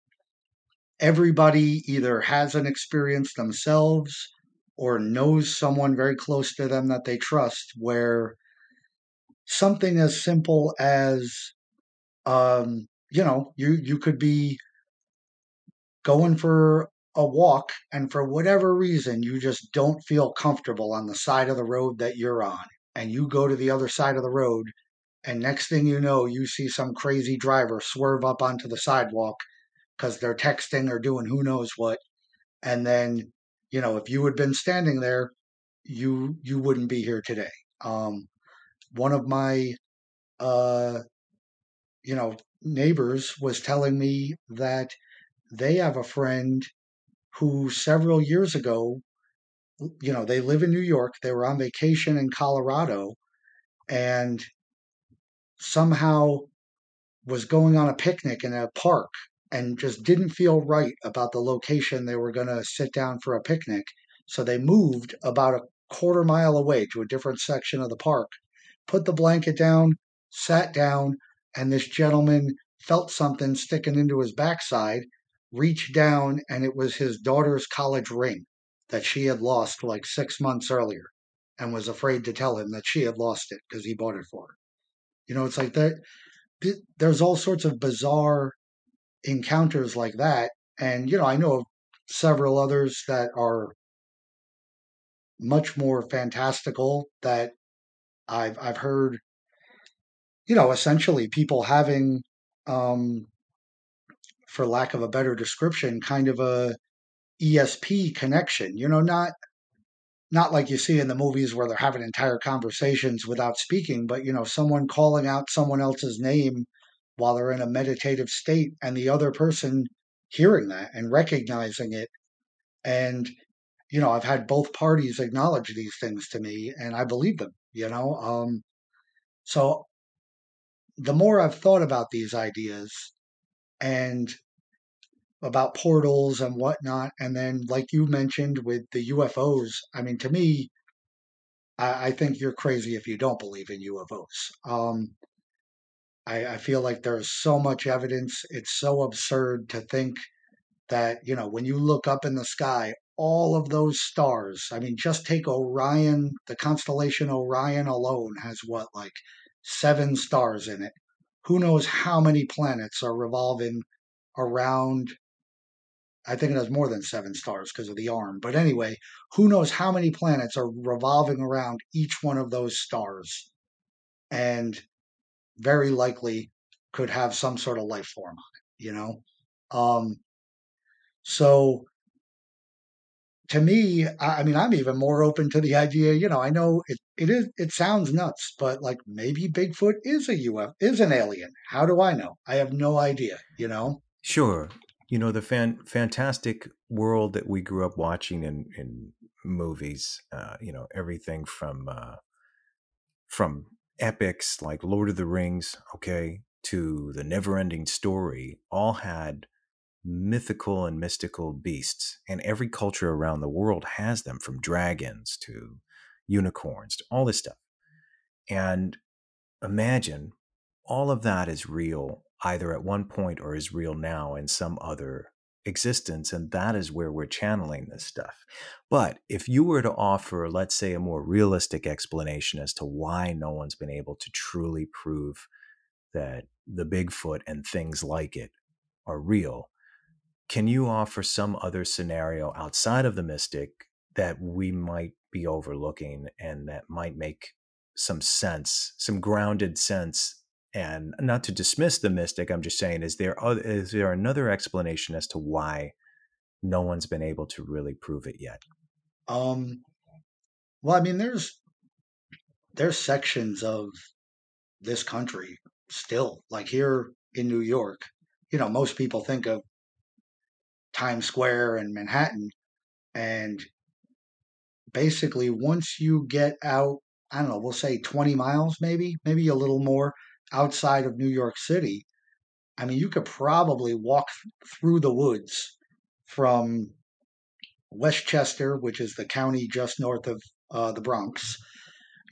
everybody either has an experience themselves or knows someone very close to them that they trust where something as simple as um, you know you you could be going for a walk and for whatever reason you just don't feel comfortable on the side of the road that you're on and you go to the other side of the road and next thing you know you see some crazy driver swerve up onto the sidewalk because they're texting or doing who knows what and then you know if you had been standing there you you wouldn't be here today. Um one of my uh you know neighbors was telling me that they have a friend who several years ago you know they live in New York they were on vacation in Colorado and somehow was going on a picnic in a park and just didn't feel right about the location they were going to sit down for a picnic. So they moved about a quarter mile away to a different section of the park, put the blanket down, sat down, and this gentleman felt something sticking into his backside, reached down, and it was his daughter's college ring that she had lost like six months earlier and was afraid to tell him that she had lost it because he bought it for her. You know, it's like that. There's all sorts of bizarre encounters like that. And, you know, I know of several others that are much more fantastical that I've I've heard, you know, essentially people having um for lack of a better description, kind of a ESP connection. You know, not not like you see in the movies where they're having entire conversations without speaking, but you know, someone calling out someone else's name while they're in a meditative state and the other person hearing that and recognizing it. And, you know, I've had both parties acknowledge these things to me and I believe them, you know. Um, so the more I've thought about these ideas and about portals and whatnot, and then like you mentioned with the UFOs, I mean, to me, I, I think you're crazy if you don't believe in UFOs. Um, I, I feel like there's so much evidence. It's so absurd to think that, you know, when you look up in the sky, all of those stars, I mean, just take Orion, the constellation Orion alone has what, like seven stars in it. Who knows how many planets are revolving around I think it has more than seven stars because of the arm. But anyway, who knows how many planets are revolving around each one of those stars? And very likely could have some sort of life form on it, you know? Um, so to me, I, I mean, I'm even more open to the idea, you know, I know it, it is, it sounds nuts, but like maybe Bigfoot is a UFO, is an alien. How do I know? I have no idea, you know? Sure. You know, the fan, fantastic world that we grew up watching in, in movies, uh, you know, everything from, uh, from epics like Lord of the Rings, okay, to the never ending story, all had mythical and mystical beasts. And every culture around the world has them from dragons to unicorns to all this stuff. And imagine all of that is real either at one point or is real now in some other existence. And that is where we're channeling this stuff. But if you were to offer, let's say, a more realistic explanation as to why no one's been able to truly prove that the Bigfoot and things like it are real, can you offer some other scenario outside of the mystic that we might be overlooking and that might make some sense, some grounded sense and not to dismiss the mystic i'm just saying is there is there another explanation as to why no one's been able to really prove it yet? Um well i mean there's there's sections of this country still like here in new york you know most people think of times square and manhattan and basically once you get out i don't know we'll say 20 miles maybe maybe a little more outside of New York City, I mean, you could probably walk through the woods from Westchester, which is the county just north of uh, the Bronx.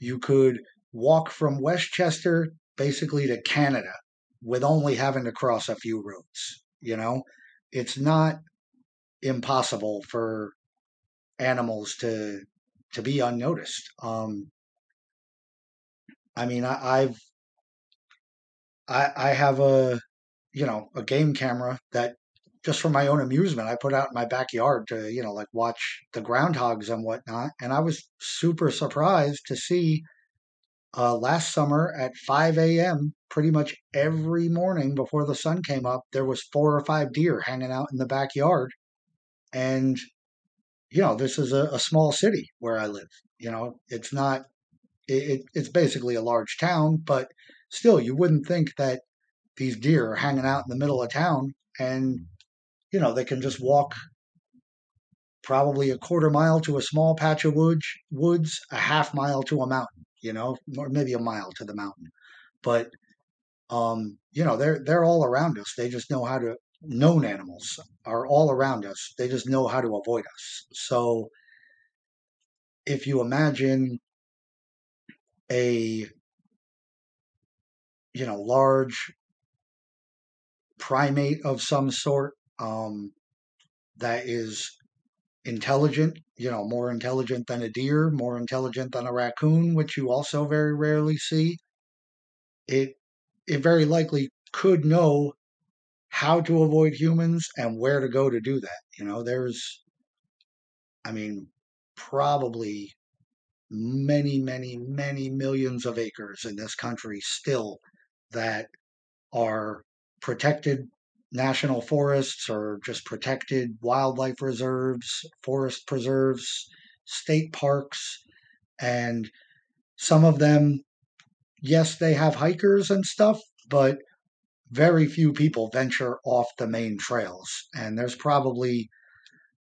You could walk from Westchester basically to Canada with only having to cross a few roads. You know, it's not impossible for animals to to be unnoticed. Um, I mean, I, I've I, I have a you know a game camera that just for my own amusement I put out in my backyard to you know like watch the groundhogs and whatnot, and I was super surprised to see uh, last summer at 5 a.m. pretty much every morning before the sun came up there was four or five deer hanging out in the backyard, and you know this is a, a small city where I live. You know it's not it, it's basically a large town, but still, you wouldn't think that these deer are hanging out in the middle of town and, you know, they can just walk probably a quarter mile to a small patch of woods, woods, a half mile to a mountain, you know, or maybe a mile to the mountain. But, um, you know, they're, they're all around us. They just know how to, known animals are all around us. They just know how to avoid us. So if you imagine a you know large primate of some sort um, that is intelligent, you know, more intelligent than a deer, more intelligent than a raccoon, which you also very rarely see. It it very likely could know how to avoid humans and where to go to do that. You know, there's I mean, probably many, many, many millions of acres in this country still that are protected national forests or just protected wildlife reserves, forest preserves, state parks, and some of them, yes, they have hikers and stuff, but very few people venture off the main trails. And there's probably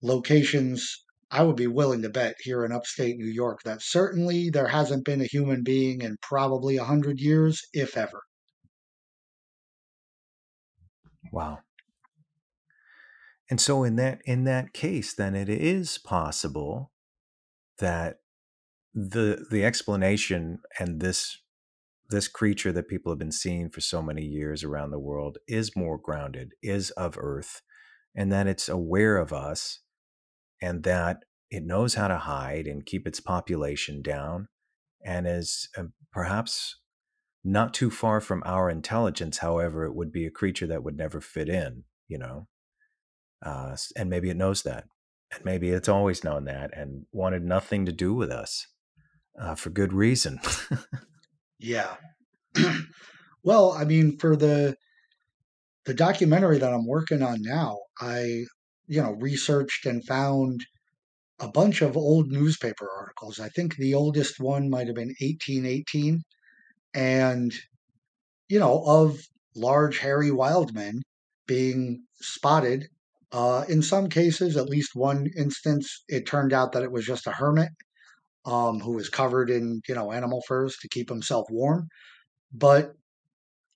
locations I would be willing to bet here in upstate New York that certainly there hasn't been a human being in probably a hundred years, if ever. Wow. And so in that in that case, then it is possible that the the explanation and this this creature that people have been seeing for so many years around the world is more grounded, is of Earth, and that it's aware of us and that it knows how to hide and keep its population down and is uh, perhaps not too far from our intelligence however it would be a creature that would never fit in you know uh, and maybe it knows that and maybe it's always known that and wanted nothing to do with us uh, for good reason yeah well i mean for the the documentary that i'm working on now i you know, researched and found a bunch of old newspaper articles. I think the oldest one might have been 1818. And, you know, of large, hairy wild men being spotted. Uh, in some cases, at least one instance, it turned out that it was just a hermit um, who was covered in, you know, animal furs to keep himself warm. But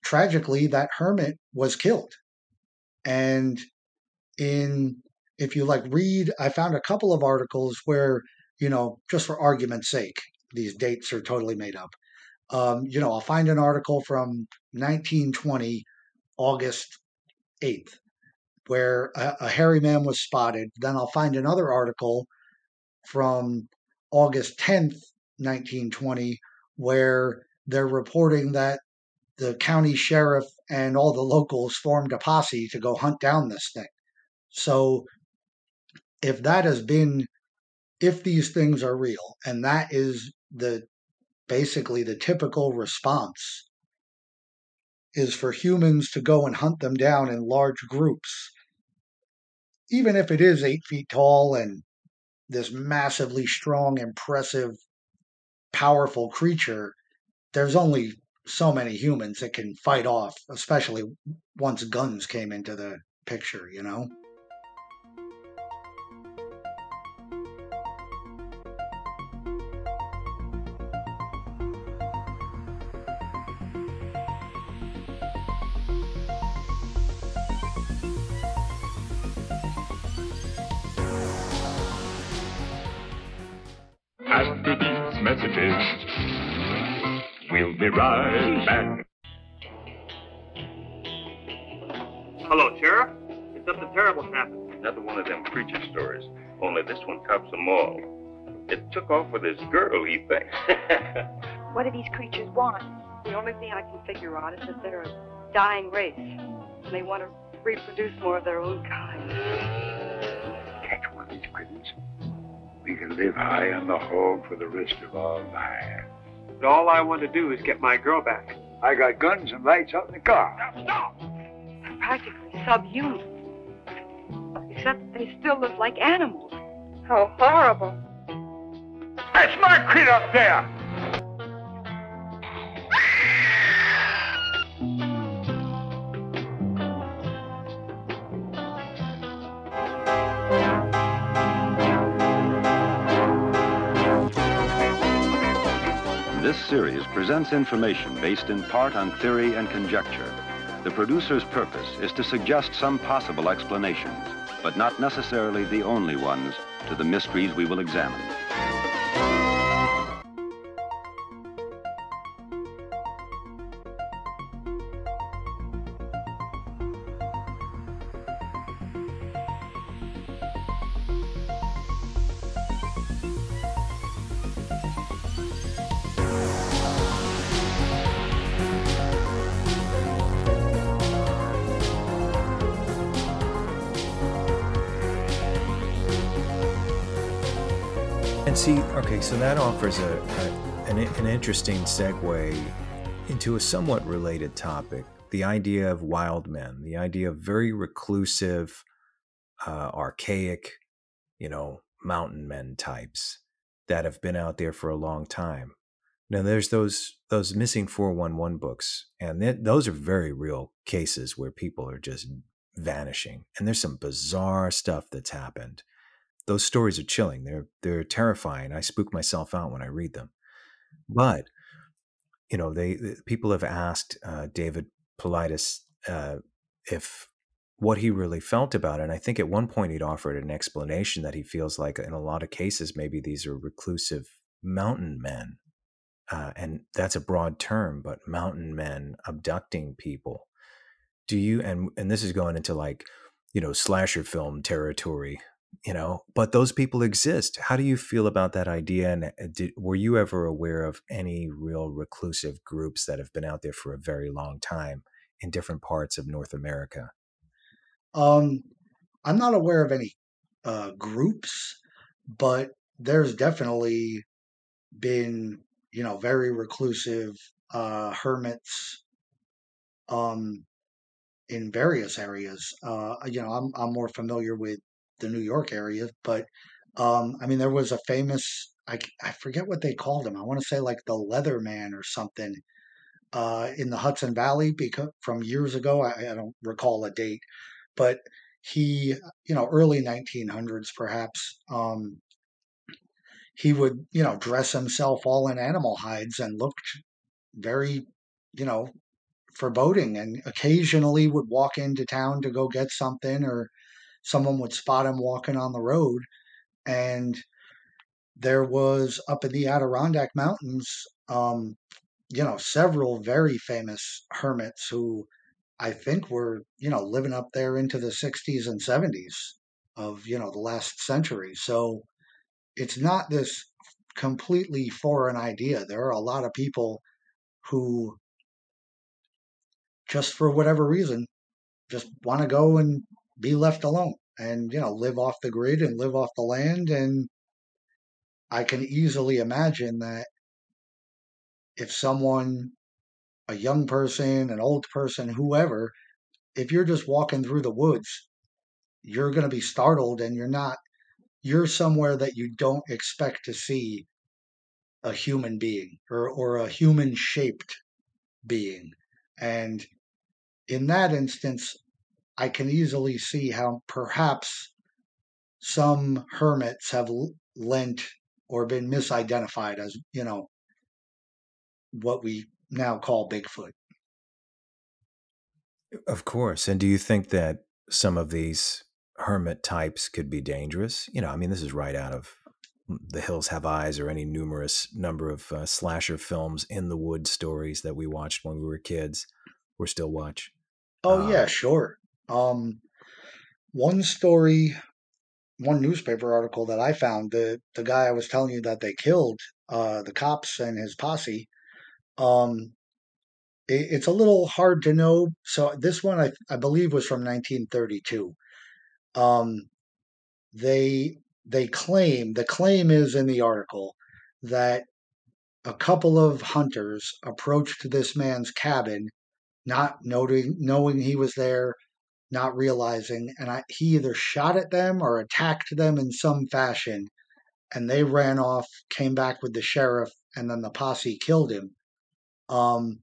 tragically, that hermit was killed. And in if you like read i found a couple of articles where you know just for argument's sake these dates are totally made up um, you know i'll find an article from 1920 august 8th where a, a hairy man was spotted. Then i'll find another article from august 10th 1920 where they're reporting that the county sheriff and all the locals formed a posse to go hunt down this thing. So if that has been if these things are real and that is the basically the typical response is for humans to go and hunt them down in large groups. Even if it is eight feet tall and this massively strong impressive powerful creature there's only so many humans that can fight off especially once guns came into the picture you know messages. We'll be right back. Hello, Sheriff. It's something terrible's happened. Another one of them preacher stories, only this one tops them all. It took off with his girl, he thinks. What do these creatures want? The only thing I can figure out is that they're a dying race. And they want to reproduce more of their own kind. We can live high on the hog for the rest of our lives. And all I want to do is get my girl back. I got guns and lights out in the car. Stop, stop! They're practically subhuman. Except they still look like animals. How horrible. That's my kid up there! This series presents information based in part on theory and conjecture. The producer's purpose is to suggest some possible explanations, but not necessarily the only ones, to the mysteries we will examine. And see, okay, so that offers a, a an, an interesting segue into a somewhat related topic: the idea of wild men, the idea of very reclusive, uh, archaic, you know, mountain men types that have been out there for a long time. Now, there's those those missing four one one books, and th- those are very real cases where people are just vanishing, and there's some bizarre stuff that's happened those stories are chilling. They're they're terrifying. I spook myself out when I read them. But you know, they people have asked uh, David Paulides uh, if what he really felt about it. And I think at one point he'd offered an explanation that he feels like in a lot of cases maybe these are reclusive mountain men, uh, and that's a broad term, but mountain men abducting people. Do you and and this is going into like you know slasher film territory you know but those people exist. How do you feel about that idea? And uh, did, were you ever aware of any real reclusive groups that have been out there for a very long time in different parts of north america? Um i'm not aware of any uh groups but there's definitely been you know very reclusive uh hermits um in various areas. Uh you know i'm i'm more familiar with the New York area, but um, I mean, there was a famous I, I forget what they called him. I want to say like the Leatherman or something uh, in the Hudson Valley because from years ago. I, I don't recall a date, but he, you know, early 1900s perhaps. Um, he would, you know, dress himself all in animal hides and looked very, you know, foreboding and occasionally would walk into town to go get something or someone would spot him walking on the road and there was up in the adirondack mountains um, you know several very famous hermits who i think were you know living up there into the 60s and 70s of you know the last century. So it's not this completely foreign idea. There are a lot of people who just for whatever reason just want to go and be left alone and you know live off the grid and live off the land. And i can easily imagine that if someone a young person an old person whoever if you're just walking through the woods you're going to be startled and you're not you're somewhere that you don't expect to see a human being or or a human shaped being. And in that instance I can easily see how perhaps some hermits have lent or been misidentified as, you know, what we now call Bigfoot. Of course. And do you think that some of these hermit types could be dangerous? You know, I mean, this is right out of The Hills Have Eyes or any numerous number of uh, slasher films in the woods stories that we watched when we were kids or still watch. Oh, uh, yeah, sure. Um, one story, one newspaper article that I found, the the guy I was telling you that they killed, uh, the cops and his posse. Um, it, it's a little hard to know. So this one, I I believe, was from 1932. Um, they they claim the claim is in the article that a couple of hunters approached this man's cabin, not noting knowing he was there, not realizing, and I, he either shot at them or attacked them in some fashion, and they ran off, came back with the sheriff, and then the posse killed him. Um,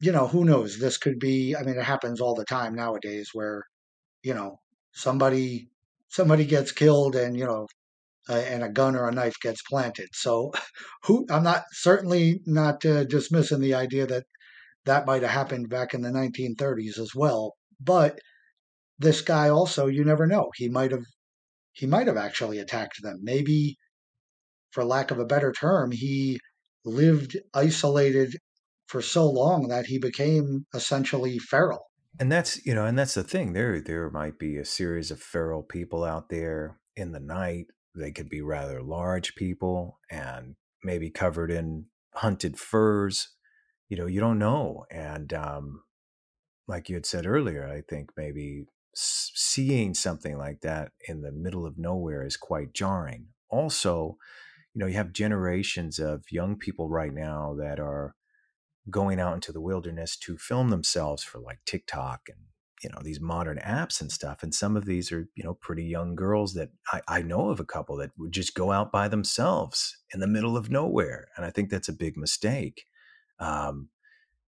you know, who knows? This could be. I mean, it happens all the time nowadays, where you know somebody somebody gets killed, and you know uh, and a gun or a knife gets planted. So, who I'm not certainly not uh, dismissing the idea that that might have happened back in the 1930s as well. But this guy also, you never know. He might have he might have actually attacked them. Maybe, for lack of a better term, he lived isolated for so long that he became essentially feral. And that's you know, and that's the thing. There there might be a series of feral people out there in the night they could be rather large people and maybe covered in hunted furs. You know, you don't know. And um, like you had said earlier, I think maybe seeing something like that in the middle of nowhere is quite jarring. Also, you know, you have generations of young people right now that are going out into the wilderness to film themselves for like TikTok and you know these modern apps and stuff and some of these are you know pretty young girls that I, I know of a couple that would just go out by themselves in the middle of nowhere and i think that's a big mistake um,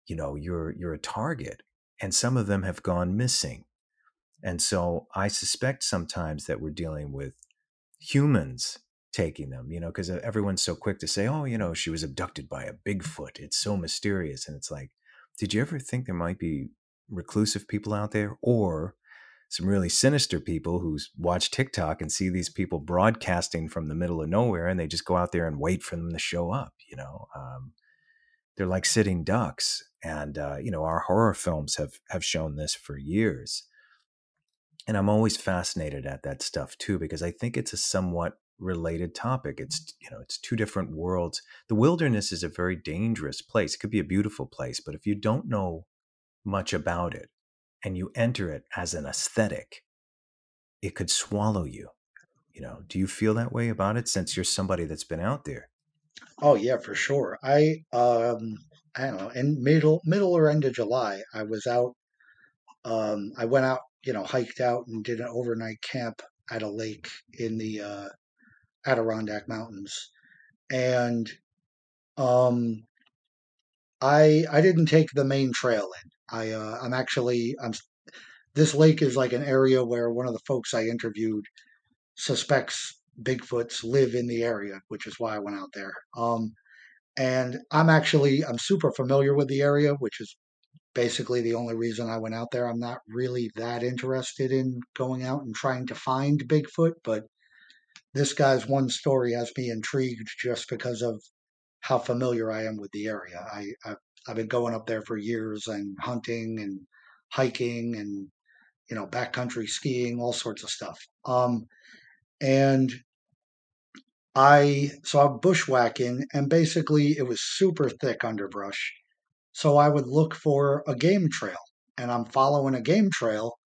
you know you're you're a target and some of them have gone missing. And so i suspect sometimes that we're dealing with humans taking them you know because uh, everyone's so quick to say oh you know she was abducted by a bigfoot. It's so mysterious. And it's like did you ever think there might be reclusive people out there or some really sinister people who watch TikTok and see these people broadcasting from the middle of nowhere and they just go out there and wait for them to show up. You know, um, they're like sitting ducks. And, uh, you know, our horror films have, have shown this for years. And I'm always fascinated at that stuff too, because I think it's a somewhat related topic. It's, you know, it's two different worlds. The wilderness is a very dangerous place. It could be a beautiful place, but if you don't know much about it and you enter it as an aesthetic, it could swallow you. You know, do you feel that way about it since you're somebody that's been out there? Oh yeah, for sure. I um I don't know, in middle middle or end of July, I was out um I went out, you know, hiked out and did an overnight camp at a lake in the uh Adirondack Mountains. And um I I didn't take the main trail in. I uh, I'm actually I'm this lake is like an area where one of the folks I interviewed suspects Bigfoots live in the area, which is why I went out there. Um, and I'm actually I'm super familiar with the area, which is basically the only reason I went out there. I'm not really that interested in going out and trying to find Bigfoot, but this guy's one story has me intrigued just because of how familiar I am with the area. I, I've I've been going up there for years and hunting and hiking and you know backcountry skiing, all sorts of stuff. Um, and I saw bushwhacking, and basically it was super thick underbrush. So I would look for a game trail, and I'm following a game trail,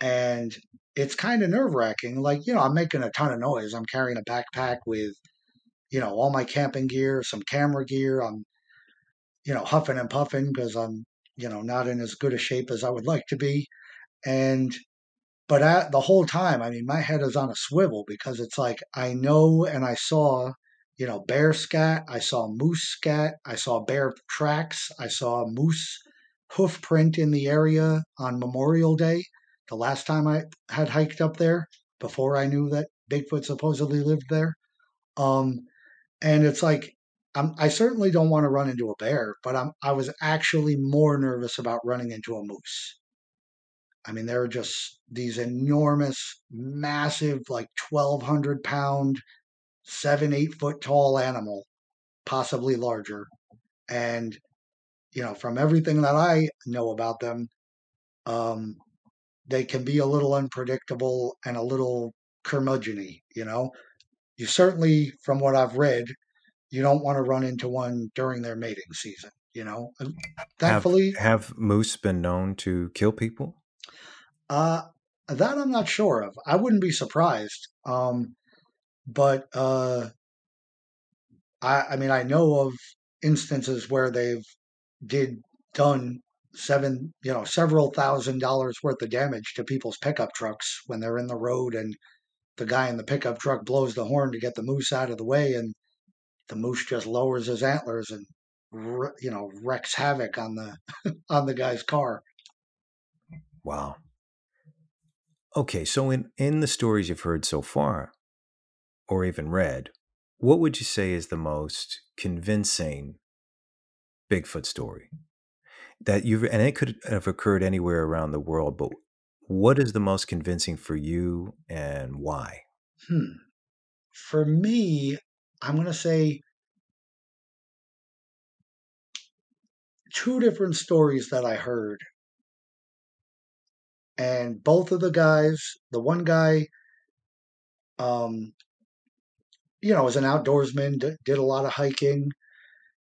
and it's kind of nerve wracking. Like you know, I'm making a ton of noise. I'm carrying a backpack with you know all my camping gear, some camera gear. I'm you know, huffing and puffing because I'm, you know, not in as good a shape as I would like to be. And, but the whole time, I mean, my head is on a swivel because it's like I know and I saw, you know, bear scat, I saw moose scat, I saw bear tracks, I saw moose hoof print in the area on Memorial Day, the last time I had hiked up there before I knew that Bigfoot supposedly lived there. Um, and it's like I'm, I certainly don't want to run into a bear, but I'm, I was actually more nervous about running into a moose. I mean, they're just these enormous, massive, like 1,200 pound, seven, eight foot tall animal, possibly larger. And, you know, from everything that I know about them, um, they can be a little unpredictable and a little curmudgeony, you know. You certainly, from what I've read, you don't want to run into one during their mating season, you know. And thankfully, have, have moose been known to kill people? Uh, that I'm not sure of. I wouldn't be surprised. Um, but uh, I, I mean, I know of instances where they've did done seven, you know, several thousand dollars worth of damage to people's pickup trucks when they're in the road and the guy in the pickup truck blows the horn to get the moose out of the way and the moose just lowers his antlers and you know wrecks havoc on the on the guy's car. Wow. Okay, so in in the stories you've heard so far or even read, what would you say is the most convincing Bigfoot story that you've and it could have occurred anywhere around the world, but what is the most convincing for you and why? Hmm. For me, I'm going to say two different stories that I heard. And both of the guys, the one guy, um, you know, was an outdoorsman, d- did a lot of hiking.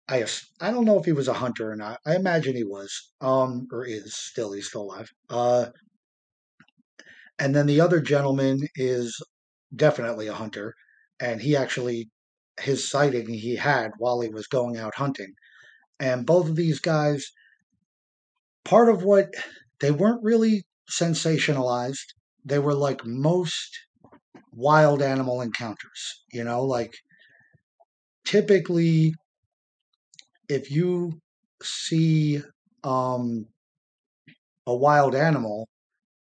I I don't know if he was a hunter or not. I imagine he was, um, or is still. He's still alive. Uh, and then the other gentleman is definitely a hunter, and he actually his sighting he had while he was going out hunting. And both of these guys, part of what they weren't really sensationalized. They were like most wild animal encounters, you know, like typically if you see um, a wild animal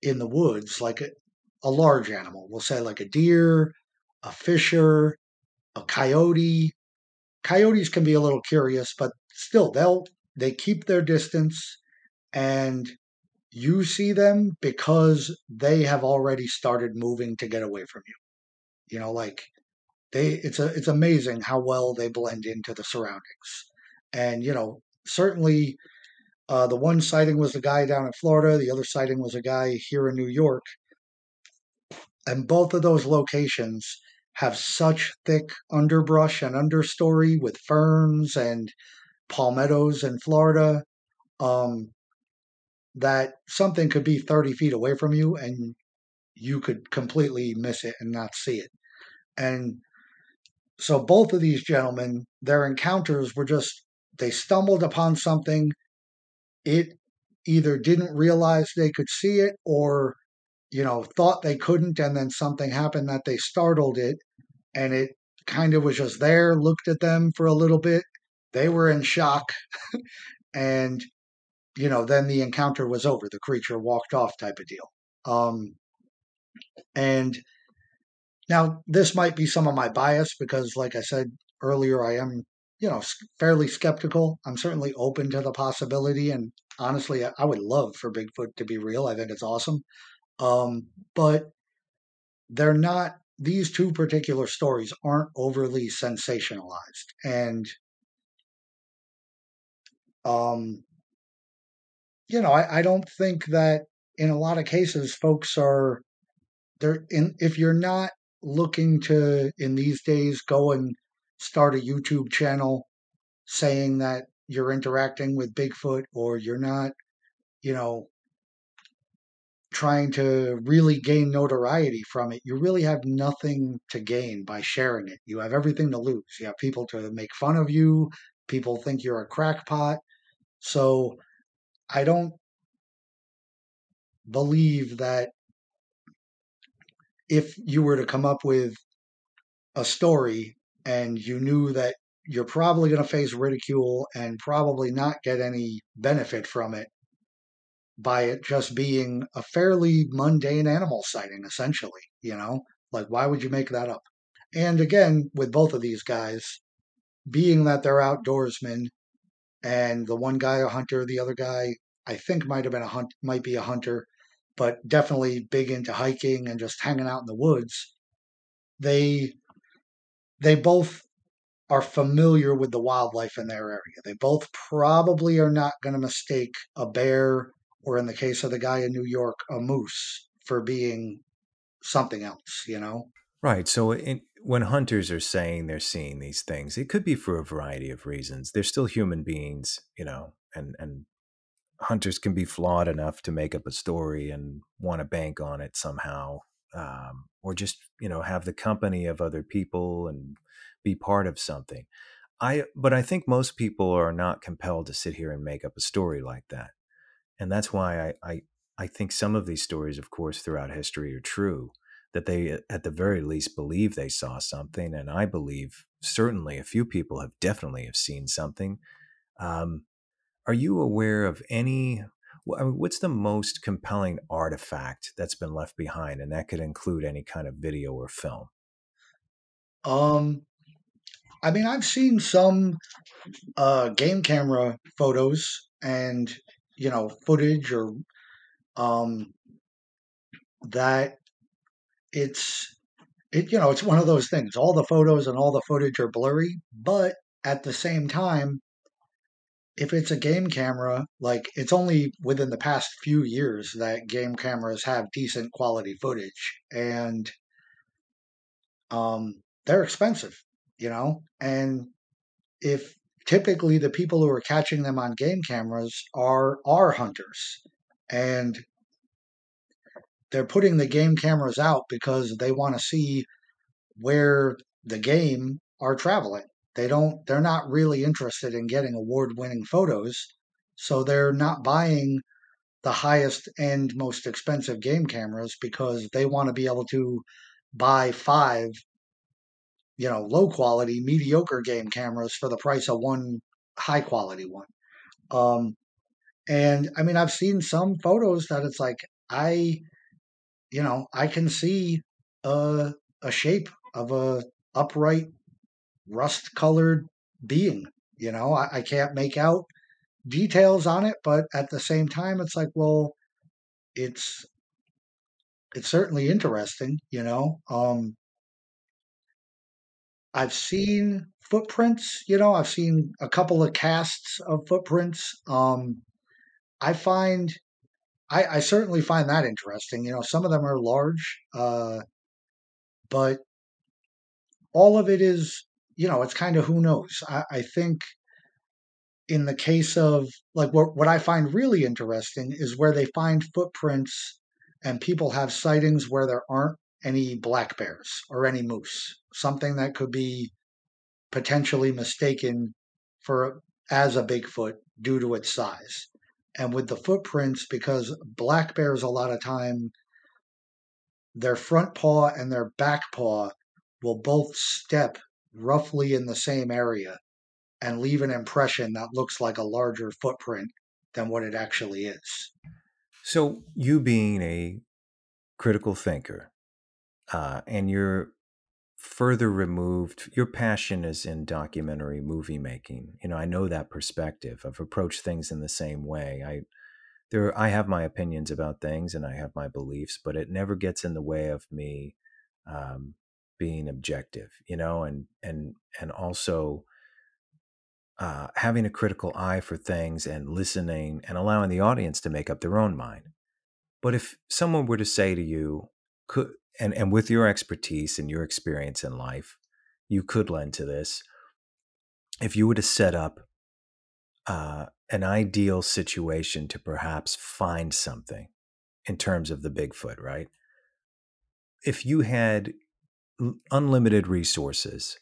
in the woods, like a, a large animal, we'll say like a deer, a fisher, a coyote. Coyotes can be a little curious, but still they'll they keep their distance and you see them because they have already started moving to get away from you. You know, like they it's a it's amazing how well they blend into the surroundings. And you know, certainly uh, the one sighting was the guy down in Florida, the other sighting was a guy here in New York. And both of those locations have such thick underbrush and understory with ferns and palmettos in Florida um, that something could be 30 feet away from you and you could completely miss it and not see it. And so both of these gentlemen, their encounters were just, they stumbled upon something. It either didn't realize they could see it or, you know, thought they couldn't. And then something happened that they startled it and it kind of was just there, looked at them for a little bit. They were in shock. and you know, then the encounter was over. The creature walked off, type of deal. Um, and now this might be some of my bias because, like I said earlier, I am, you know, fairly skeptical. I'm certainly open to the possibility, and honestly, I would love for Bigfoot to be real. I think it's awesome. Um, but they're not. These two particular stories aren't overly sensationalized, and um, you know, I, I don't think that in a lot of cases folks are there in if you're not looking to in these days go and start a YouTube channel saying that you're interacting with Bigfoot or you're not, you know, trying to really gain notoriety from it, you really have nothing to gain by sharing it. You have everything to lose. You have people to make fun of you, people think you're a crackpot. So I don't believe that if you were to come up with a story and you knew that you're probably going to face ridicule and probably not get any benefit from it by it just being a fairly mundane animal sighting, essentially, you know? Like, why would you make that up? And again, with both of these guys, being that they're outdoorsmen and the one guy a hunter, the other guy I think might have been a hunt, might be a hunter, but definitely big into hiking and just hanging out in the woods. They they both are familiar with the wildlife in their area. They both probably are not going to mistake a bear or in the case of the guy in New York, a moose for being something else, you know? Right. So in, when hunters are saying they're seeing these things, it could be for a variety of reasons. They're still human beings, you know, and and hunters can be flawed enough to make up a story and want to bank on it somehow, um, or just you know have the company of other people and be part of something. I but I think most people are not compelled to sit here and make up a story like that, and that's why I I, I think some of these stories, of course, throughout history are true. That they at the very least believe they saw something, and I believe certainly a few people have definitely have seen something. Um, are you aware of any? I mean, what's the most compelling artifact that's been left behind, and that could include any kind of video or film? Um, I mean, I've seen some uh, game camera photos and you know footage or um, that it's it you know it's one of those things. All the photos and all the footage are blurry, but at the same time, if it's a game camera, like it's only within the past few years that game cameras have decent quality footage, and um, they're expensive, you know. And if typically the people who are catching them on game cameras are are hunters, and they're putting the game cameras out because they want to see where the game are traveling. They don't they're not really interested in getting award-winning photos, so they're not buying the highest end most expensive game cameras because they want to be able to buy five you know low quality mediocre game cameras for the price of one high quality one. Um and i mean i've seen some photos that it's like i you know i can see a a shape of a upright rust colored being. You know, I, I can't make out details on it, but at the same time, it's like, well, it's it's certainly interesting. You know, um, I've seen footprints. You know, I've seen a couple of casts of footprints. Um, I find I, I, certainly find that interesting. You know, some of them are large, uh, but all of it is you know, it's kind of who knows. I, I think in the case of like what what I find really interesting is where they find footprints and people have sightings where there aren't any black bears or any moose, something that could be potentially mistaken for as a Bigfoot due to its size. And with the footprints, because black bears a lot of time, their front paw and their back paw will both step roughly in the same area and leave an impression that looks like a larger footprint than what it actually is. So, you being a critical thinker, uh, and you're further removed, your passion is in documentary movie making. You know, I know that perspective. I've approached things in the same way. I there, I have my opinions about things and I have my beliefs, but it never gets in the way of me um, being objective, you know, and and and also uh, having a critical eye for things and listening and allowing the audience to make up their own mind. But if someone were to say to you, could and and with your expertise and your experience in life, you could lend to this. If you were to set up uh, an ideal situation to perhaps find something in terms of the Bigfoot, right? If you had unlimited resources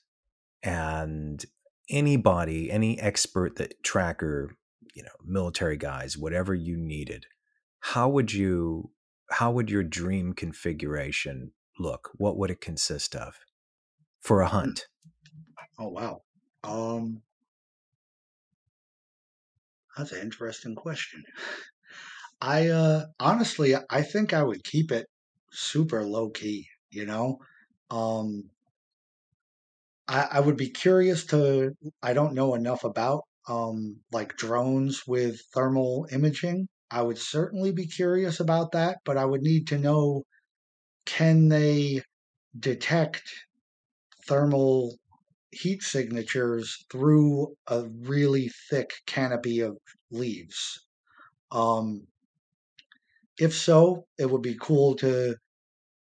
and anybody any expert that tracker you know military guys whatever you needed how would you how would your dream configuration look what would it consist of for a hmm. hunt oh wow um that's an interesting question i uh honestly i think i would keep it super low key you know um, I, I would be curious to. I don't know enough about um, like drones with thermal imaging. I would certainly be curious about that, but I would need to know can they detect thermal heat signatures through a really thick canopy of leaves? Um, if so, it would be cool to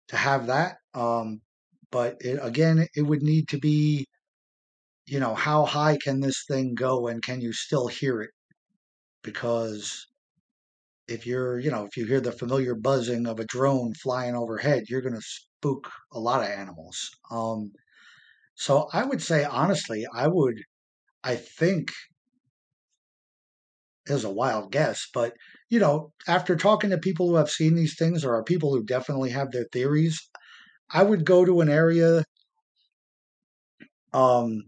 to have that. Um, but it, again, it would need to be, you know, how high can this thing go, and can you still hear it? Because if you're, you know, if you hear the familiar buzzing of a drone flying overhead, you're going to spook a lot of animals. Um, so I would say, honestly, I would, I think, is a wild guess, but you know, after talking to people who have seen these things or are people who definitely have their theories, I would go to an area um,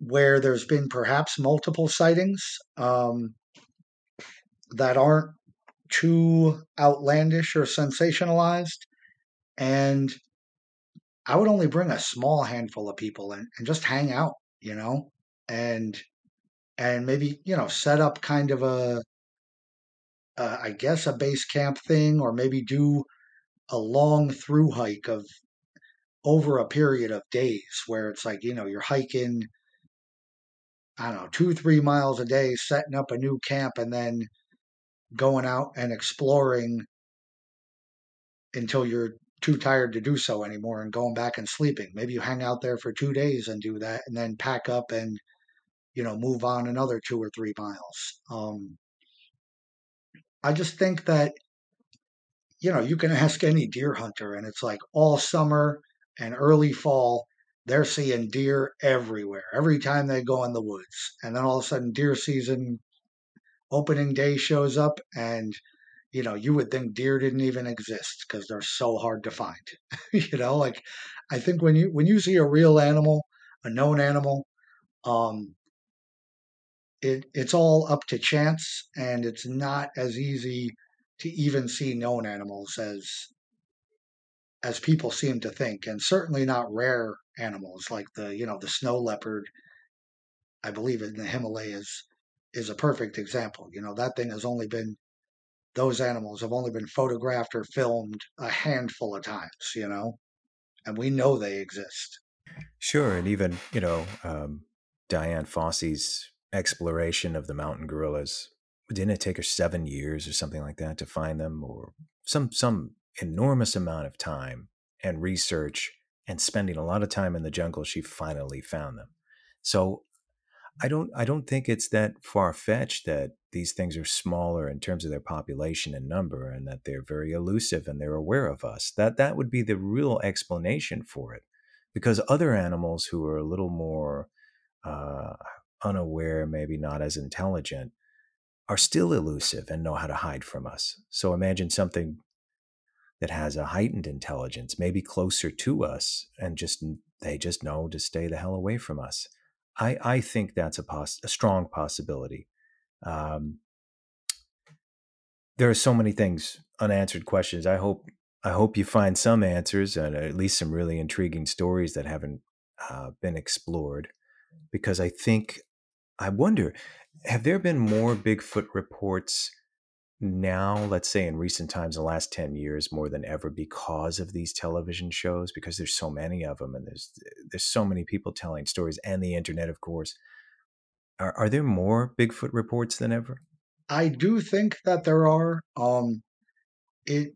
where there's been perhaps multiple sightings um, that aren't too outlandish or sensationalized. And I would only bring a small handful of people and, and just hang out, you know, and and maybe you know set up kind of a, a I guess a base camp thing, or maybe do a long through hike of over a period of days where it's like you know you're hiking I don't know two three miles a day, setting up a new camp, and then going out and exploring until you're too tired to do so anymore and going back and sleeping. Maybe you hang out there for two days and do that, and then pack up and you know move on another two or three miles. Um, I just think that you know you can ask any deer hunter, and it's like all summer and early fall. They're seeing deer everywhere every time they go in the woods. And then all of a sudden, deer season opening day shows up, and you know, you would think deer didn't even exist because they're so hard to find. you know, like I think when you when you see a real animal, a known animal, um, it it's all up to chance, and it's not as easy to even see known animals as as people seem to think, and certainly not rare animals like the you know the snow leopard. I believe in the Himalayas is a perfect example. You know that thing has only been those animals have only been photographed or filmed a handful of times, you know, and we know they exist. Sure. And even, you know, um, Dian Fossey's exploration of the mountain gorillas, didn't it take her seven years or something like that to find them or some, some enormous amount of time and research and spending a lot of time in the jungle, she finally found them. So I don't I don't think it's that far fetched that these things are smaller in terms of their population and number and that they're very elusive and they're aware of us. That that would be the real explanation for it. Because other animals who are a little more uh, unaware, maybe not as intelligent, are still elusive and know how to hide from us. So imagine something that has a heightened intelligence, maybe closer to us, and just they just know to stay the hell away from us. I, I think that's a, poss- a strong possibility. Um, there are so many things, unanswered questions. I hope I hope you find some answers and at least some really intriguing stories that haven't uh, been explored. Because I think I wonder, have there been more Bigfoot reports now, let's say in recent times, the last 10 years, more than ever because of these television shows, because there's so many of them and there's there's so many people telling stories and the internet, of course. Are, are there more Bigfoot reports than ever? I do think that there are. Um, it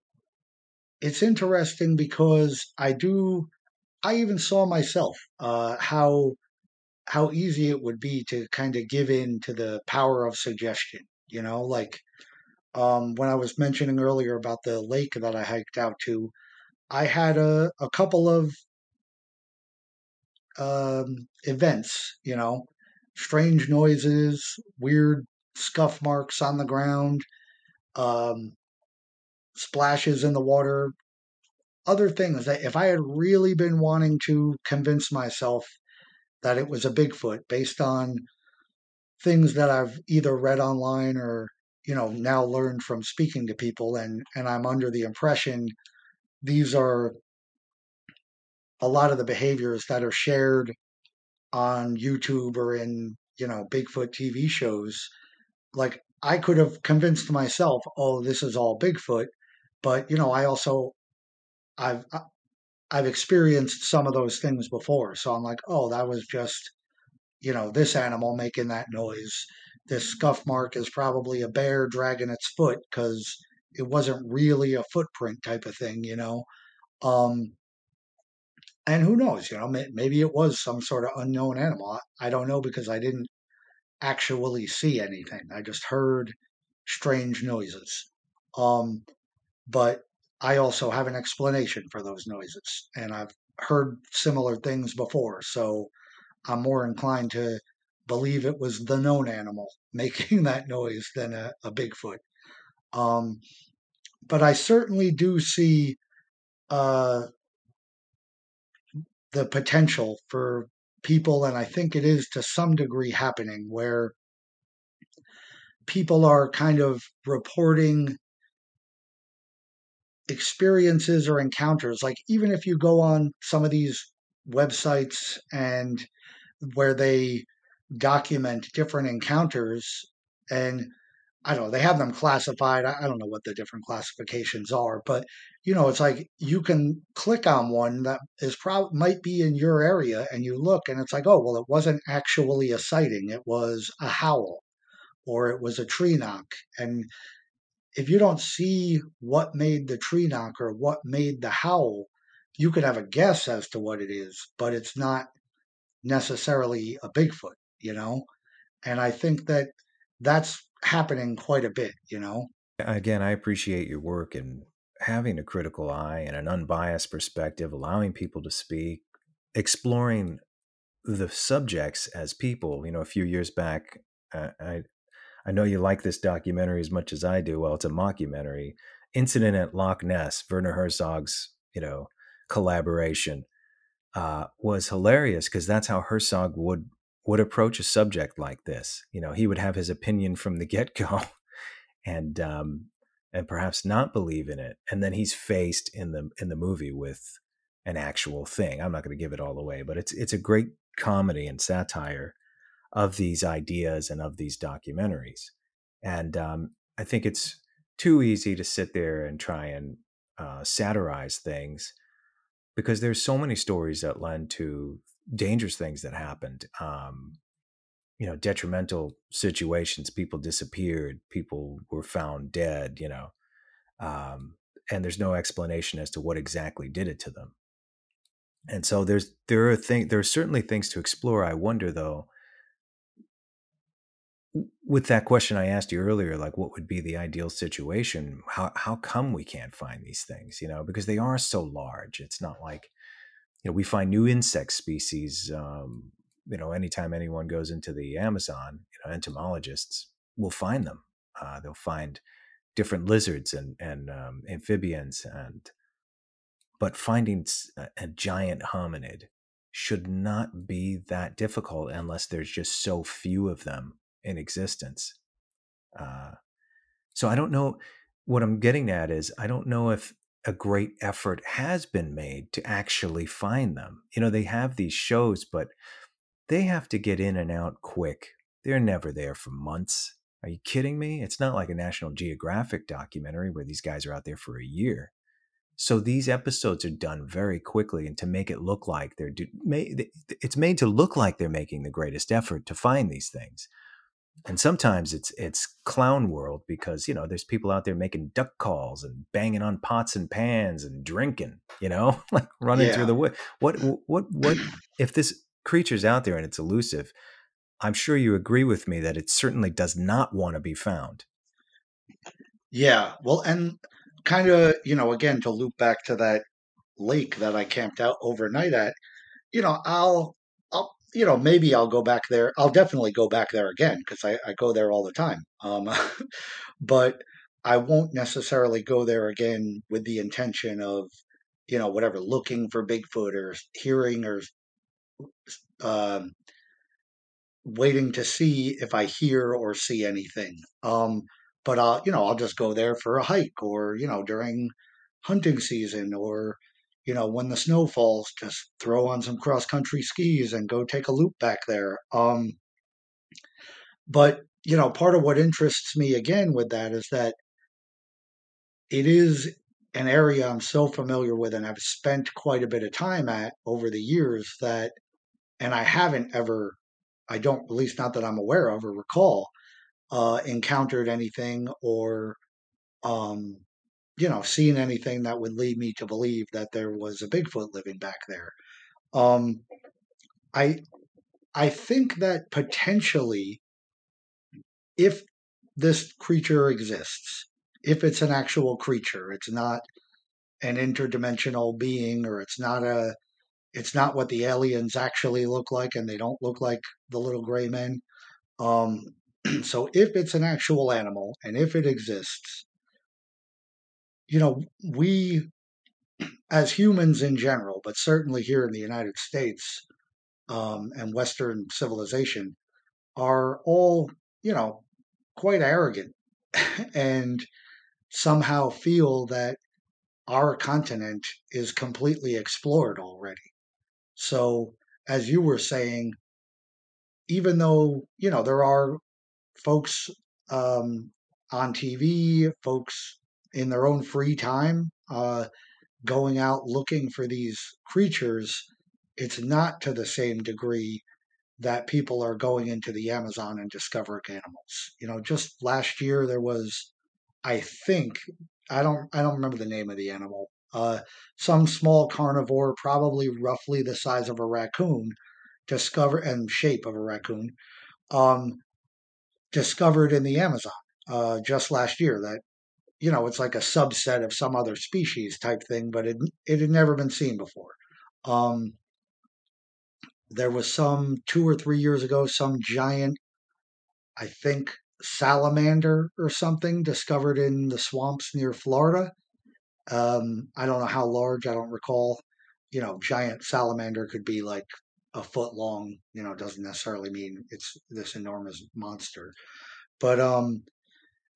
it's interesting because I do. I even saw myself uh, how how easy it would be to kind of give in to the power of suggestion. You know, like um, when I was mentioning earlier about the lake that I hiked out to, I had a, a couple of um, events, you know, strange noises, weird scuff marks on the ground, um, splashes in the water, other things that if I had really been wanting to convince myself that it was a Bigfoot based on things that I've either read online or you know now learned from speaking to people and and i'm under the impression these are a lot of the behaviors that are shared on youtube or in you know bigfoot tv shows. Like i could have convinced myself oh this is all bigfoot but you know i also i've i've experienced some of those things before. So i'm like oh that was just you know this animal making that noise this scuff mark is probably a bear dragging its foot because it wasn't really a footprint type of thing, you know. Um, and who knows, you know, maybe it was some sort of unknown animal. I don't know because I didn't actually see anything. I just heard strange noises. Um, but I also have an explanation for those noises, and I've heard similar things before. So I'm more inclined to believe it was the known animal making that noise than a, a Bigfoot. Um, but I certainly do see uh, the potential for people, and I think it is to some degree happening, where people are kind of reporting experiences or encounters. Like, even if you go on some of these websites and where they document different encounters and I don't know, they have them classified. I don't know what the different classifications are, but you know, it's like you can click on one that is probably might be in your area and you look and it's like, oh, well, it wasn't actually a sighting. It was a howl or it was a tree knock. And if you don't see what made the tree knock or what made the howl, you could have a guess as to what it is, but it's not necessarily a Bigfoot, you know? And I think that that's happening quite a bit, you know? Again, I appreciate your work and having a critical eye and an unbiased perspective, allowing people to speak, exploring the subjects as people. You know, a few years back, I I know you like this documentary as much as I do. Well, it's a mockumentary. Incident at Loch Ness, Werner Herzog's, you know, collaboration uh, was hilarious because that's how Herzog would would approach a subject like this. You know, he would have his opinion from the get go, and um, and perhaps not believe in it, and then he's faced in the in the movie with an actual thing. I'm not going to give it all away, but it's it's a great comedy and satire of these ideas and of these documentaries, and um, I think it's too easy to sit there and try and uh, satirize things because there's so many stories that lend to dangerous things that happened um, you know detrimental situations people disappeared people were found dead you know um, and there's no explanation as to what exactly did it to them. And so there's there are things there are certainly things to explore i wonder though with that question i asked you earlier like what would be the ideal situation how how come we can't find these things you know because they are so large it's not like you know, we find new insect species. Um, you know, anytime anyone goes into the Amazon, you know, entomologists will find them. Uh, they'll find different lizards and and um, amphibians, and but finding a, a giant hominid should not be that difficult unless there's just so few of them in existence. Uh, so I don't know. What I'm getting at is I don't know if a great effort has been made to actually find them. You know, they have these shows, but they have to get in and out quick. They're never there for months. Are you kidding me? It's not like a National Geographic documentary where these guys are out there for a year. So these episodes are done very quickly, and to make it look like they're, do, it's made to look like they're making the greatest effort to find these things and sometimes it's it's clown world because you know there's people out there making duck calls and banging on pots and pans and drinking you know like running yeah. through the wood what what what if this creature's out there and it's elusive i'm sure you agree with me that it certainly does not want to be found yeah well and kind of you know again to loop back to that lake that i camped out overnight at you know i'll you know, maybe I'll go back there. I'll definitely go back there again because I, I, go there all the time. Um, but I won't necessarily go there again with the intention of, you know, whatever, looking for Bigfoot or hearing or um, waiting to see if I hear or see anything. Um, but I'll, you know, I'll just go there for a hike or, you know, during hunting season or you know, when the snow falls, just throw on some cross country skis and go take a loop back there. Um, but, you know, part of what interests me again with that is that it is an area I'm so familiar with and I've spent quite a bit of time at over the years that, and I haven't ever, I don't, at least not that I'm aware of or recall, uh, encountered anything or um, you know, seen anything that would lead me to believe that there was a Bigfoot living back there. Um, I I think that potentially, if this creature exists, if it's an actual creature, it's not an interdimensional being, or it's not a it's not what the aliens actually look like, and they don't look like the little gray men. Um, so if it's an actual animal and if it exists, you know, we as humans in general, but certainly here in the United States um, and Western civilization, are all, you know, quite arrogant and somehow feel that our continent is completely explored already. So, as you were saying, even though, you know, there are folks um, on TV, folks in their own free time, uh, going out looking for these creatures, it's not to the same degree that people are going into the Amazon and discovering animals. You know, just last year there was, I think, I don't, I don't remember the name of the animal. Uh, some small carnivore, probably roughly the size of a raccoon, discovered and shape of a raccoon, um, discovered in the Amazon uh, just last year. That you know, it's like a subset of some other species type thing, but it it had never been seen before. Um, there was some two or three years ago, some giant, I think, salamander or something discovered in the swamps near Florida. Um, I don't know how large, I don't recall. You know, giant salamander could be like a foot long, you know, doesn't necessarily mean it's this enormous monster. But um,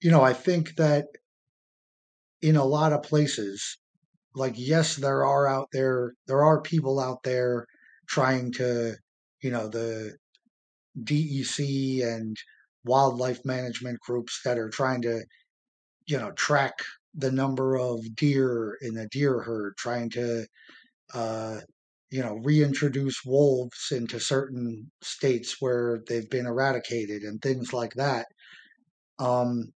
you know, I think that in a lot of places, like yes, there are out there there are people out there trying to, you know, the DEC and wildlife management groups that are trying to, you know, track the number of deer in a deer herd, trying to, uh, you know, reintroduce wolves into certain states where they've been eradicated and things like that. Um,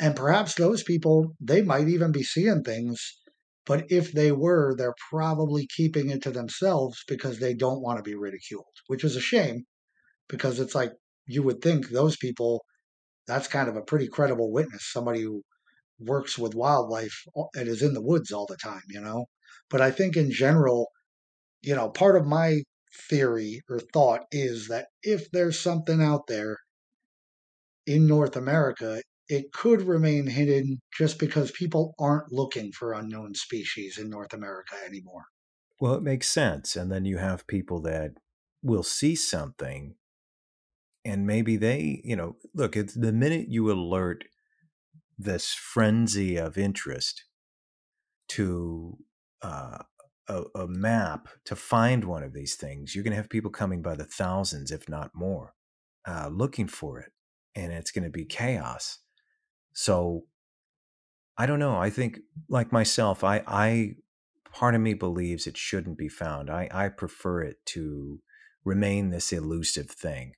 and perhaps those people, they might even be seeing things, but if they were, they're probably keeping it to themselves because they don't want to be ridiculed, which is a shame because it's like you would think those people, that's kind of a pretty credible witness, somebody who works with wildlife and is in the woods all the time, you know? But I think in general, you know, part of my theory or thought is that if there's something out there in North America, it could remain hidden just because people aren't looking for unknown species in North America anymore. Well, it makes sense. And then you have people that will see something and maybe they, you know, look, it's the minute you alert this frenzy of interest to uh, a, a, map to find one of these things, you're going to have people coming by the thousands, if not more, uh, looking for it. And it's going to be chaos. So I don't know. I think, like myself, I, I part of me believes it shouldn't be found. I, I prefer it to remain this elusive thing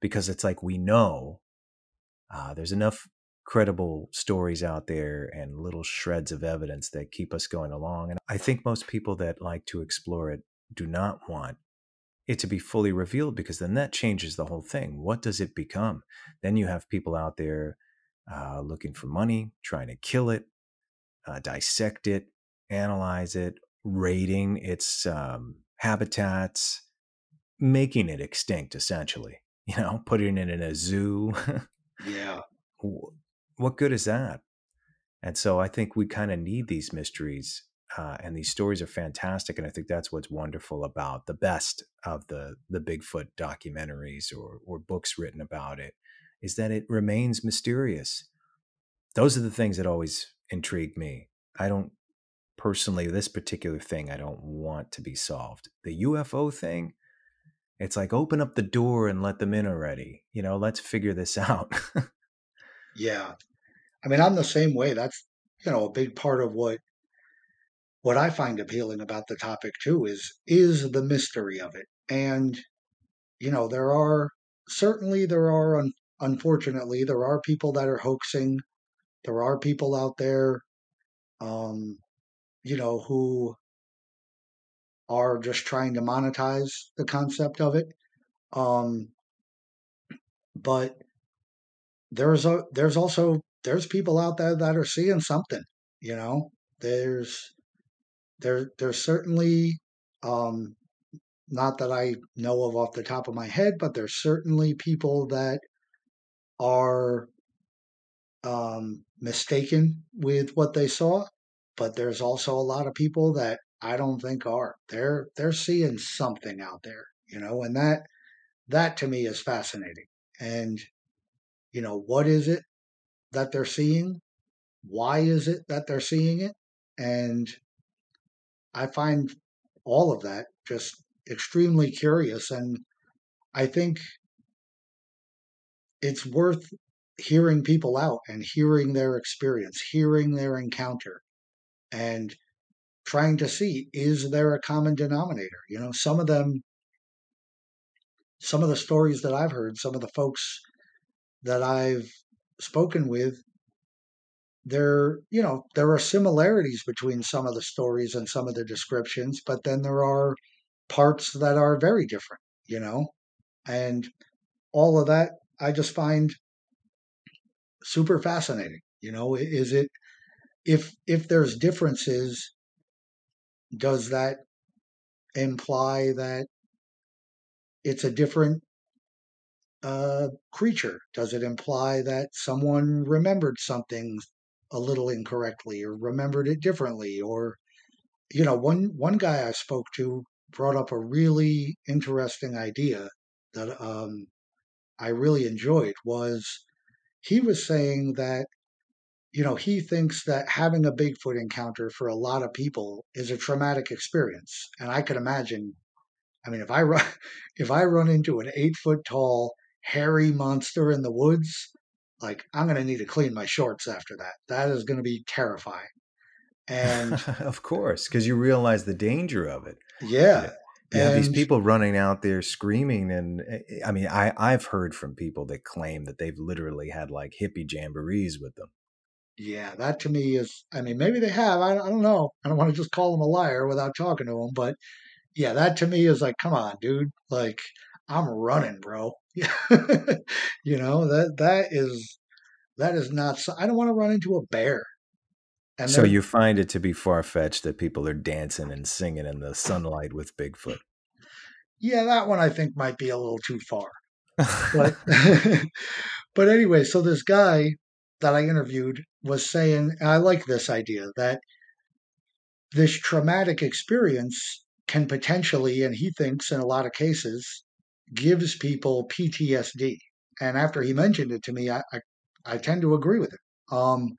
because it's like we know uh, there's enough credible stories out there and little shreds of evidence that keep us going along. And I think most people that like to explore it do not want it to be fully revealed because then that changes the whole thing. What does it become? Then you have people out there uh, looking for money, trying to kill it, uh, dissect it, analyze it, raiding its um, habitats, making it extinct, essentially. You know, putting it in a zoo. yeah. What good is that? And so I think we kind of need these mysteries, uh, and these stories are fantastic. And I think that's what's wonderful about the best of the the Bigfoot documentaries or or books written about it is that it remains mysterious. Those are the things that always intrigue me. I don't personally, this particular thing, I don't want to be solved. The UFO thing, it's like open up the door and let them in already. You know, let's figure this out. yeah. I mean, I'm the same way. That's, you know, a big part of what what I find appealing about the topic too is is the mystery of it. And you know, there are certainly there are unfortunately, there are people that are hoaxing. There are people out there um, you know, who are just trying to monetize the concept of it. Um, but there's a there's also there's people out there that are seeing something. You know, there's there there's certainly um, not that I know of off the top of my head, but there's certainly people that are um, mistaken with what they saw. But there's also a lot of people that I don't think are. They're they're seeing something out there, you know, and that that to me is fascinating. And you know, what is it that they're seeing? Why is it that they're seeing it? And I find all of that just extremely curious and I think it's worth hearing people out and hearing their experience, hearing their encounter, and trying to see is there a common denominator? You know, some of them, some of the stories that I've heard, some of the folks that I've spoken with, there, you know, there are similarities between some of the stories and some of the descriptions, but then there are parts that are very different, you know, and all of that I just find super fascinating. You know, is it if if there's differences, does that imply that it's a different uh, creature? Does it imply that someone remembered something a little incorrectly or remembered it differently? Or, you know, one one guy I spoke to brought up a really interesting idea that um, I really enjoyed was he was saying that you know he thinks that having a bigfoot encounter for a lot of people is a traumatic experience and i could imagine i mean if i run if i run into an eight foot tall hairy monster in the woods like i'm going to need to clean my shorts after that. That is going to be terrifying. And of course because you realize the danger of it. Yeah yeah, these people running out there screaming, and eh, eh, I mean, I I've heard from people that claim that they've literally had like hippie jamborees with them. Yeah, that to me is. I mean, maybe they have. I, I don't know. I don't want to just call them a liar without talking to them, but yeah, that to me is like, come on, dude. Like, I'm running, bro. you know that that is that is not. I don't want to run into a bear. And so you find it to be far fetched that people are dancing and singing in the sunlight with Bigfoot. Yeah, that one I think might be a little too far. But, but anyway, so this guy that I interviewed was saying, I like this idea that this traumatic experience can potentially, and he thinks in a lot of cases, gives people PTSD. And after he mentioned it to me, I, I, I tend to agree with it. Um,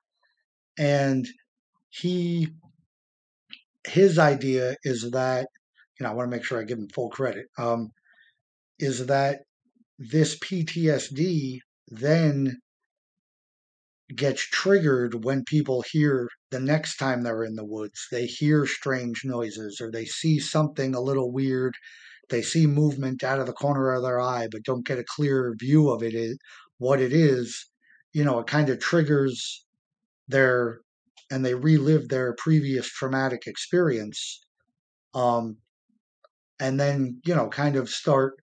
and he his idea is that you know I want to make sure I give him full credit. Um, is that this PTSD then gets triggered when people hear the next time they're in the woods. They hear strange noises or they see something a little weird. They see movement out of the corner of their eye, but don't get a clear view of it. What it is, you know, it kind of triggers their and they relive their previous traumatic experience um, and then you know kind of start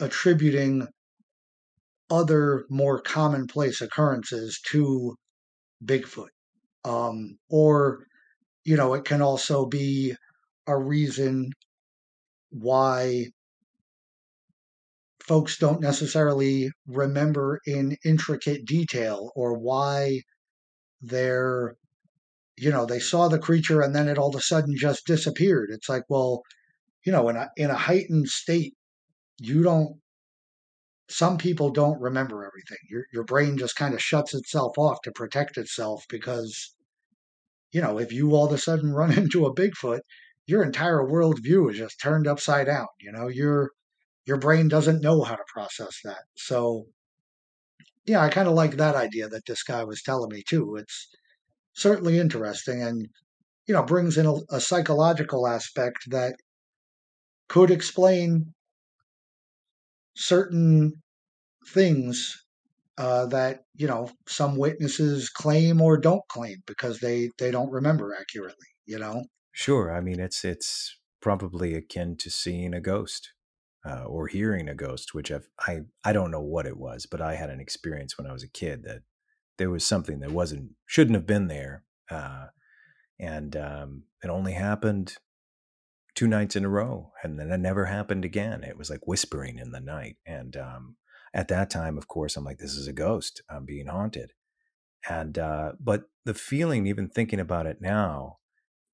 attributing other more commonplace occurrences to bigfoot um, or you know it can also be a reason why folks don't necessarily remember in intricate detail or why their you know, they saw the creature and then it all of a sudden just disappeared. It's like, well, you know, in a in a heightened state, you don't some people don't remember everything. Your your brain just kind of shuts itself off to protect itself because you know, if you all of a sudden run into a Bigfoot, your entire worldview is just turned upside down. You know, your your brain doesn't know how to process that. So yeah, I kind of like that idea that this guy was telling me too. It's certainly interesting and you know brings in a, a psychological aspect that could explain certain things uh, that you know some witnesses claim or don't claim because they they don't remember accurately. You know. Sure. I mean, it's it's probably akin to seeing a ghost uh, or hearing a ghost, which I've, I I don't know what it was, but I had an experience when I was a kid that there was something that wasn't shouldn't have been there, uh, and um, it only happened two nights in a row, and then it never happened again. It was like whispering in the night, and um, at that time, of course, I'm like, this is a ghost. I'm being haunted, and uh, but the feeling, even thinking about it now,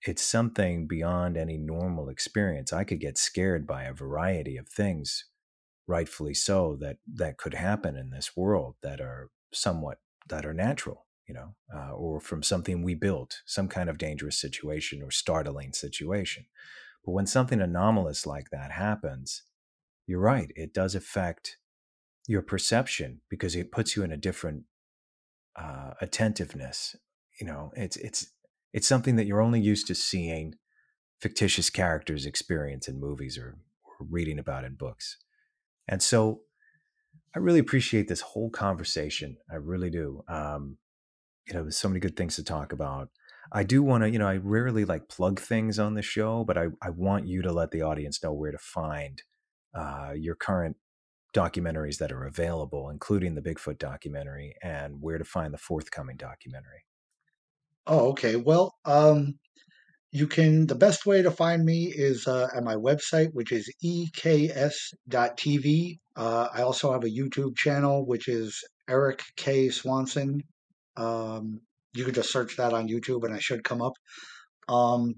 it's something beyond any normal experience. I could get scared by a variety of things, rightfully so, that that could happen in this world that are somewhat that are natural, you know, uh, or from something we built, some kind of dangerous situation or startling situation. But when something anomalous like that happens, you're right, it does affect your perception because it puts you in a different uh, attentiveness. You know, it's it's it's something that you're only used to seeing fictitious characters experience in movies or, or reading about in books. And so I really appreciate this whole conversation. I really do. Um, you know, there's so many good things to talk about. I do want to, you know, I rarely like plug things on the show, but I, I want you to let the audience know where to find uh, your current documentaries that are available, including the Bigfoot documentary, and where to find the forthcoming documentary. Oh, okay. Well, um, you can. The best way to find me is uh, at my website, which is eks.tv. Uh, I also have a YouTube channel, which is Erik K Swanson. Um, you can just search that on YouTube, and I should come up. Um,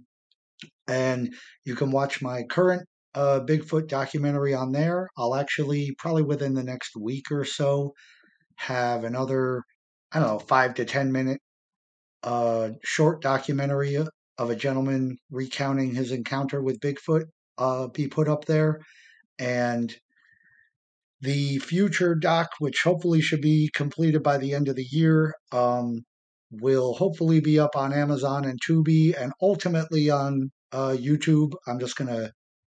and you can watch my current uh, Bigfoot documentary on there. I'll actually probably within the next week or so have another I don't know five to ten minute a short documentary of a gentleman recounting his encounter with Bigfoot uh, be put up there. And the future doc, which hopefully should be completed by the end of the year, um, will hopefully be up on Amazon and Tubi and ultimately on uh, YouTube. I'm just going to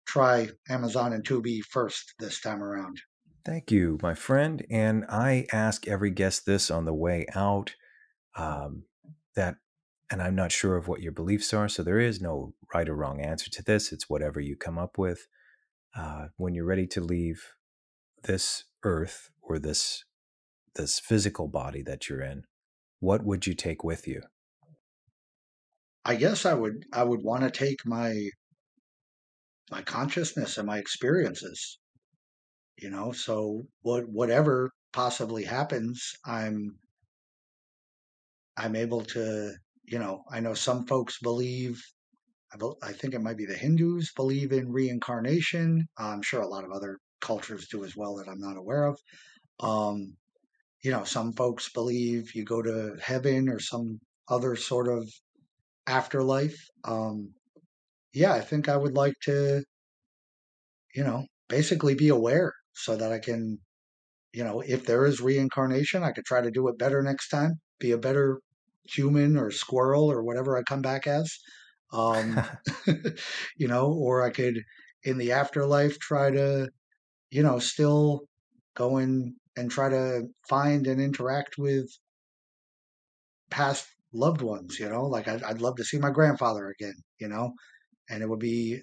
try Amazon and Tubi first this time around. Thank you, my friend. And I ask every guest this on the way out. Um, that and I'm not sure of what your beliefs are, so there is no right or wrong answer to this. It's whatever you come up with. Uh, when you're ready to leave this earth or this this physical body that you're in, what would you take with you? I guess I would I would want to take my my consciousness and my experiences. You know, so what whatever possibly happens, I'm I'm able to, you know, I know some folks believe, I, think it might be the Hindus believe in reincarnation. I'm sure a lot of other cultures do as well that I'm not aware of. Um, you know, some folks believe you go to heaven or some other sort of afterlife. Um, yeah, I think I would like to, you know, basically be aware so that I can, you know, if there is reincarnation, I could try to do it better next time, be a better human or squirrel or whatever I come back as. Um, you know, or I could in the afterlife try to, you know, still go in and try to find and interact with past loved ones, you know, like I'd, I'd love to see my grandfather again, you know, and it would be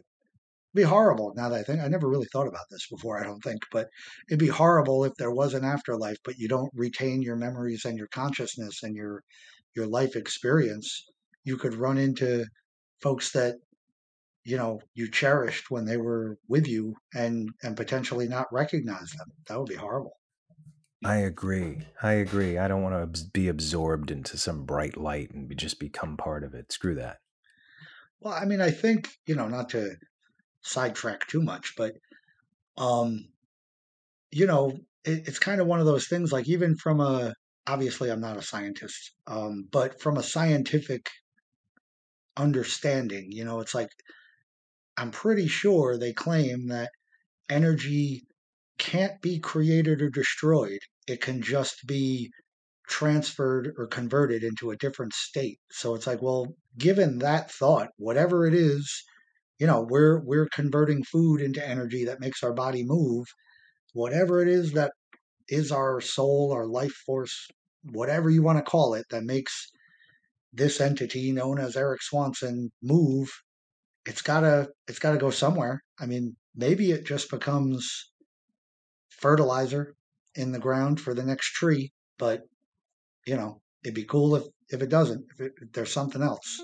be horrible now that I think I never really thought about this before, I don't think, but it'd be horrible if there was an afterlife, but you don't retain your memories and your consciousness and your your life experience, you could run into folks that you know you cherished when they were with you and and potentially not recognize them. That would be horrible. I agree. I agree. I don't want to be absorbed into some bright light and just become part of it. Screw that. Well, I mean, I think you know, not to sidetrack too much, but um, you know, it, it's kind of one of those things. Like even from a obviously I'm not a scientist, um, but from a scientific understanding, you know, it's like I'm pretty sure they claim that energy can't be created or destroyed. It can just be transferred or converted into a different state. So it's like, well, given that thought, whatever it is, you know, we're we're converting food into energy that makes our body move. Whatever it is that is our soul, our life force, whatever you want to call it, that makes this entity known as Erik Swanson move, it's gotta it's gotta go somewhere. I mean, maybe it just becomes fertilizer in the ground for the next tree, but you know, it'd be cool if if it doesn't, if, it, if there's something else.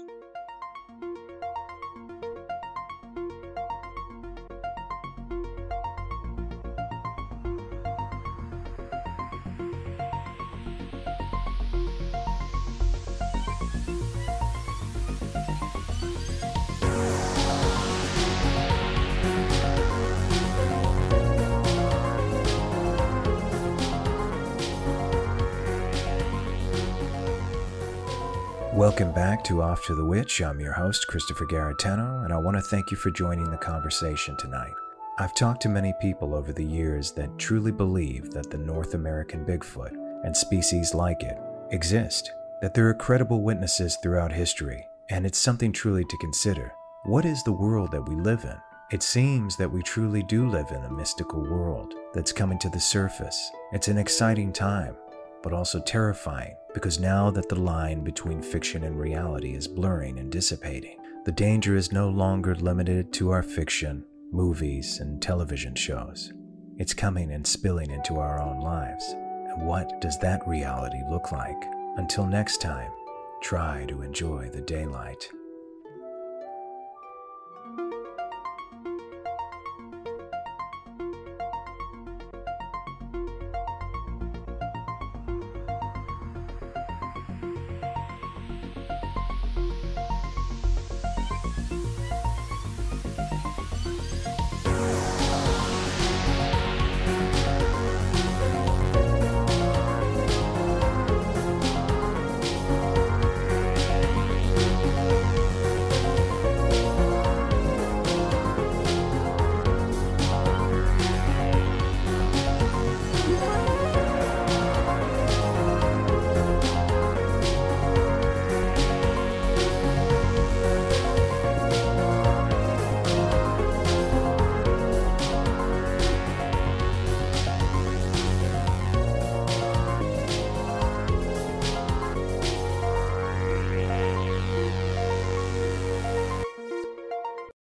Welcome back to Off to the Witch. I'm your host, Christopher Garetano, and I want to thank you for joining the conversation tonight. I've talked to many people over the years that truly believe that the North American Bigfoot and species like it exist, that there are credible witnesses throughout history, and it's something truly to consider. What is the world that we live in? It seems that we truly do live in a mystical world that's coming to the surface. It's an exciting time, but also terrifying because now that the line between fiction and reality is blurring and dissipating, the danger is no longer limited to our fiction, movies, and television shows. It's coming and spilling into our own lives. And what does that reality look like? Until next time, try to enjoy the daylight.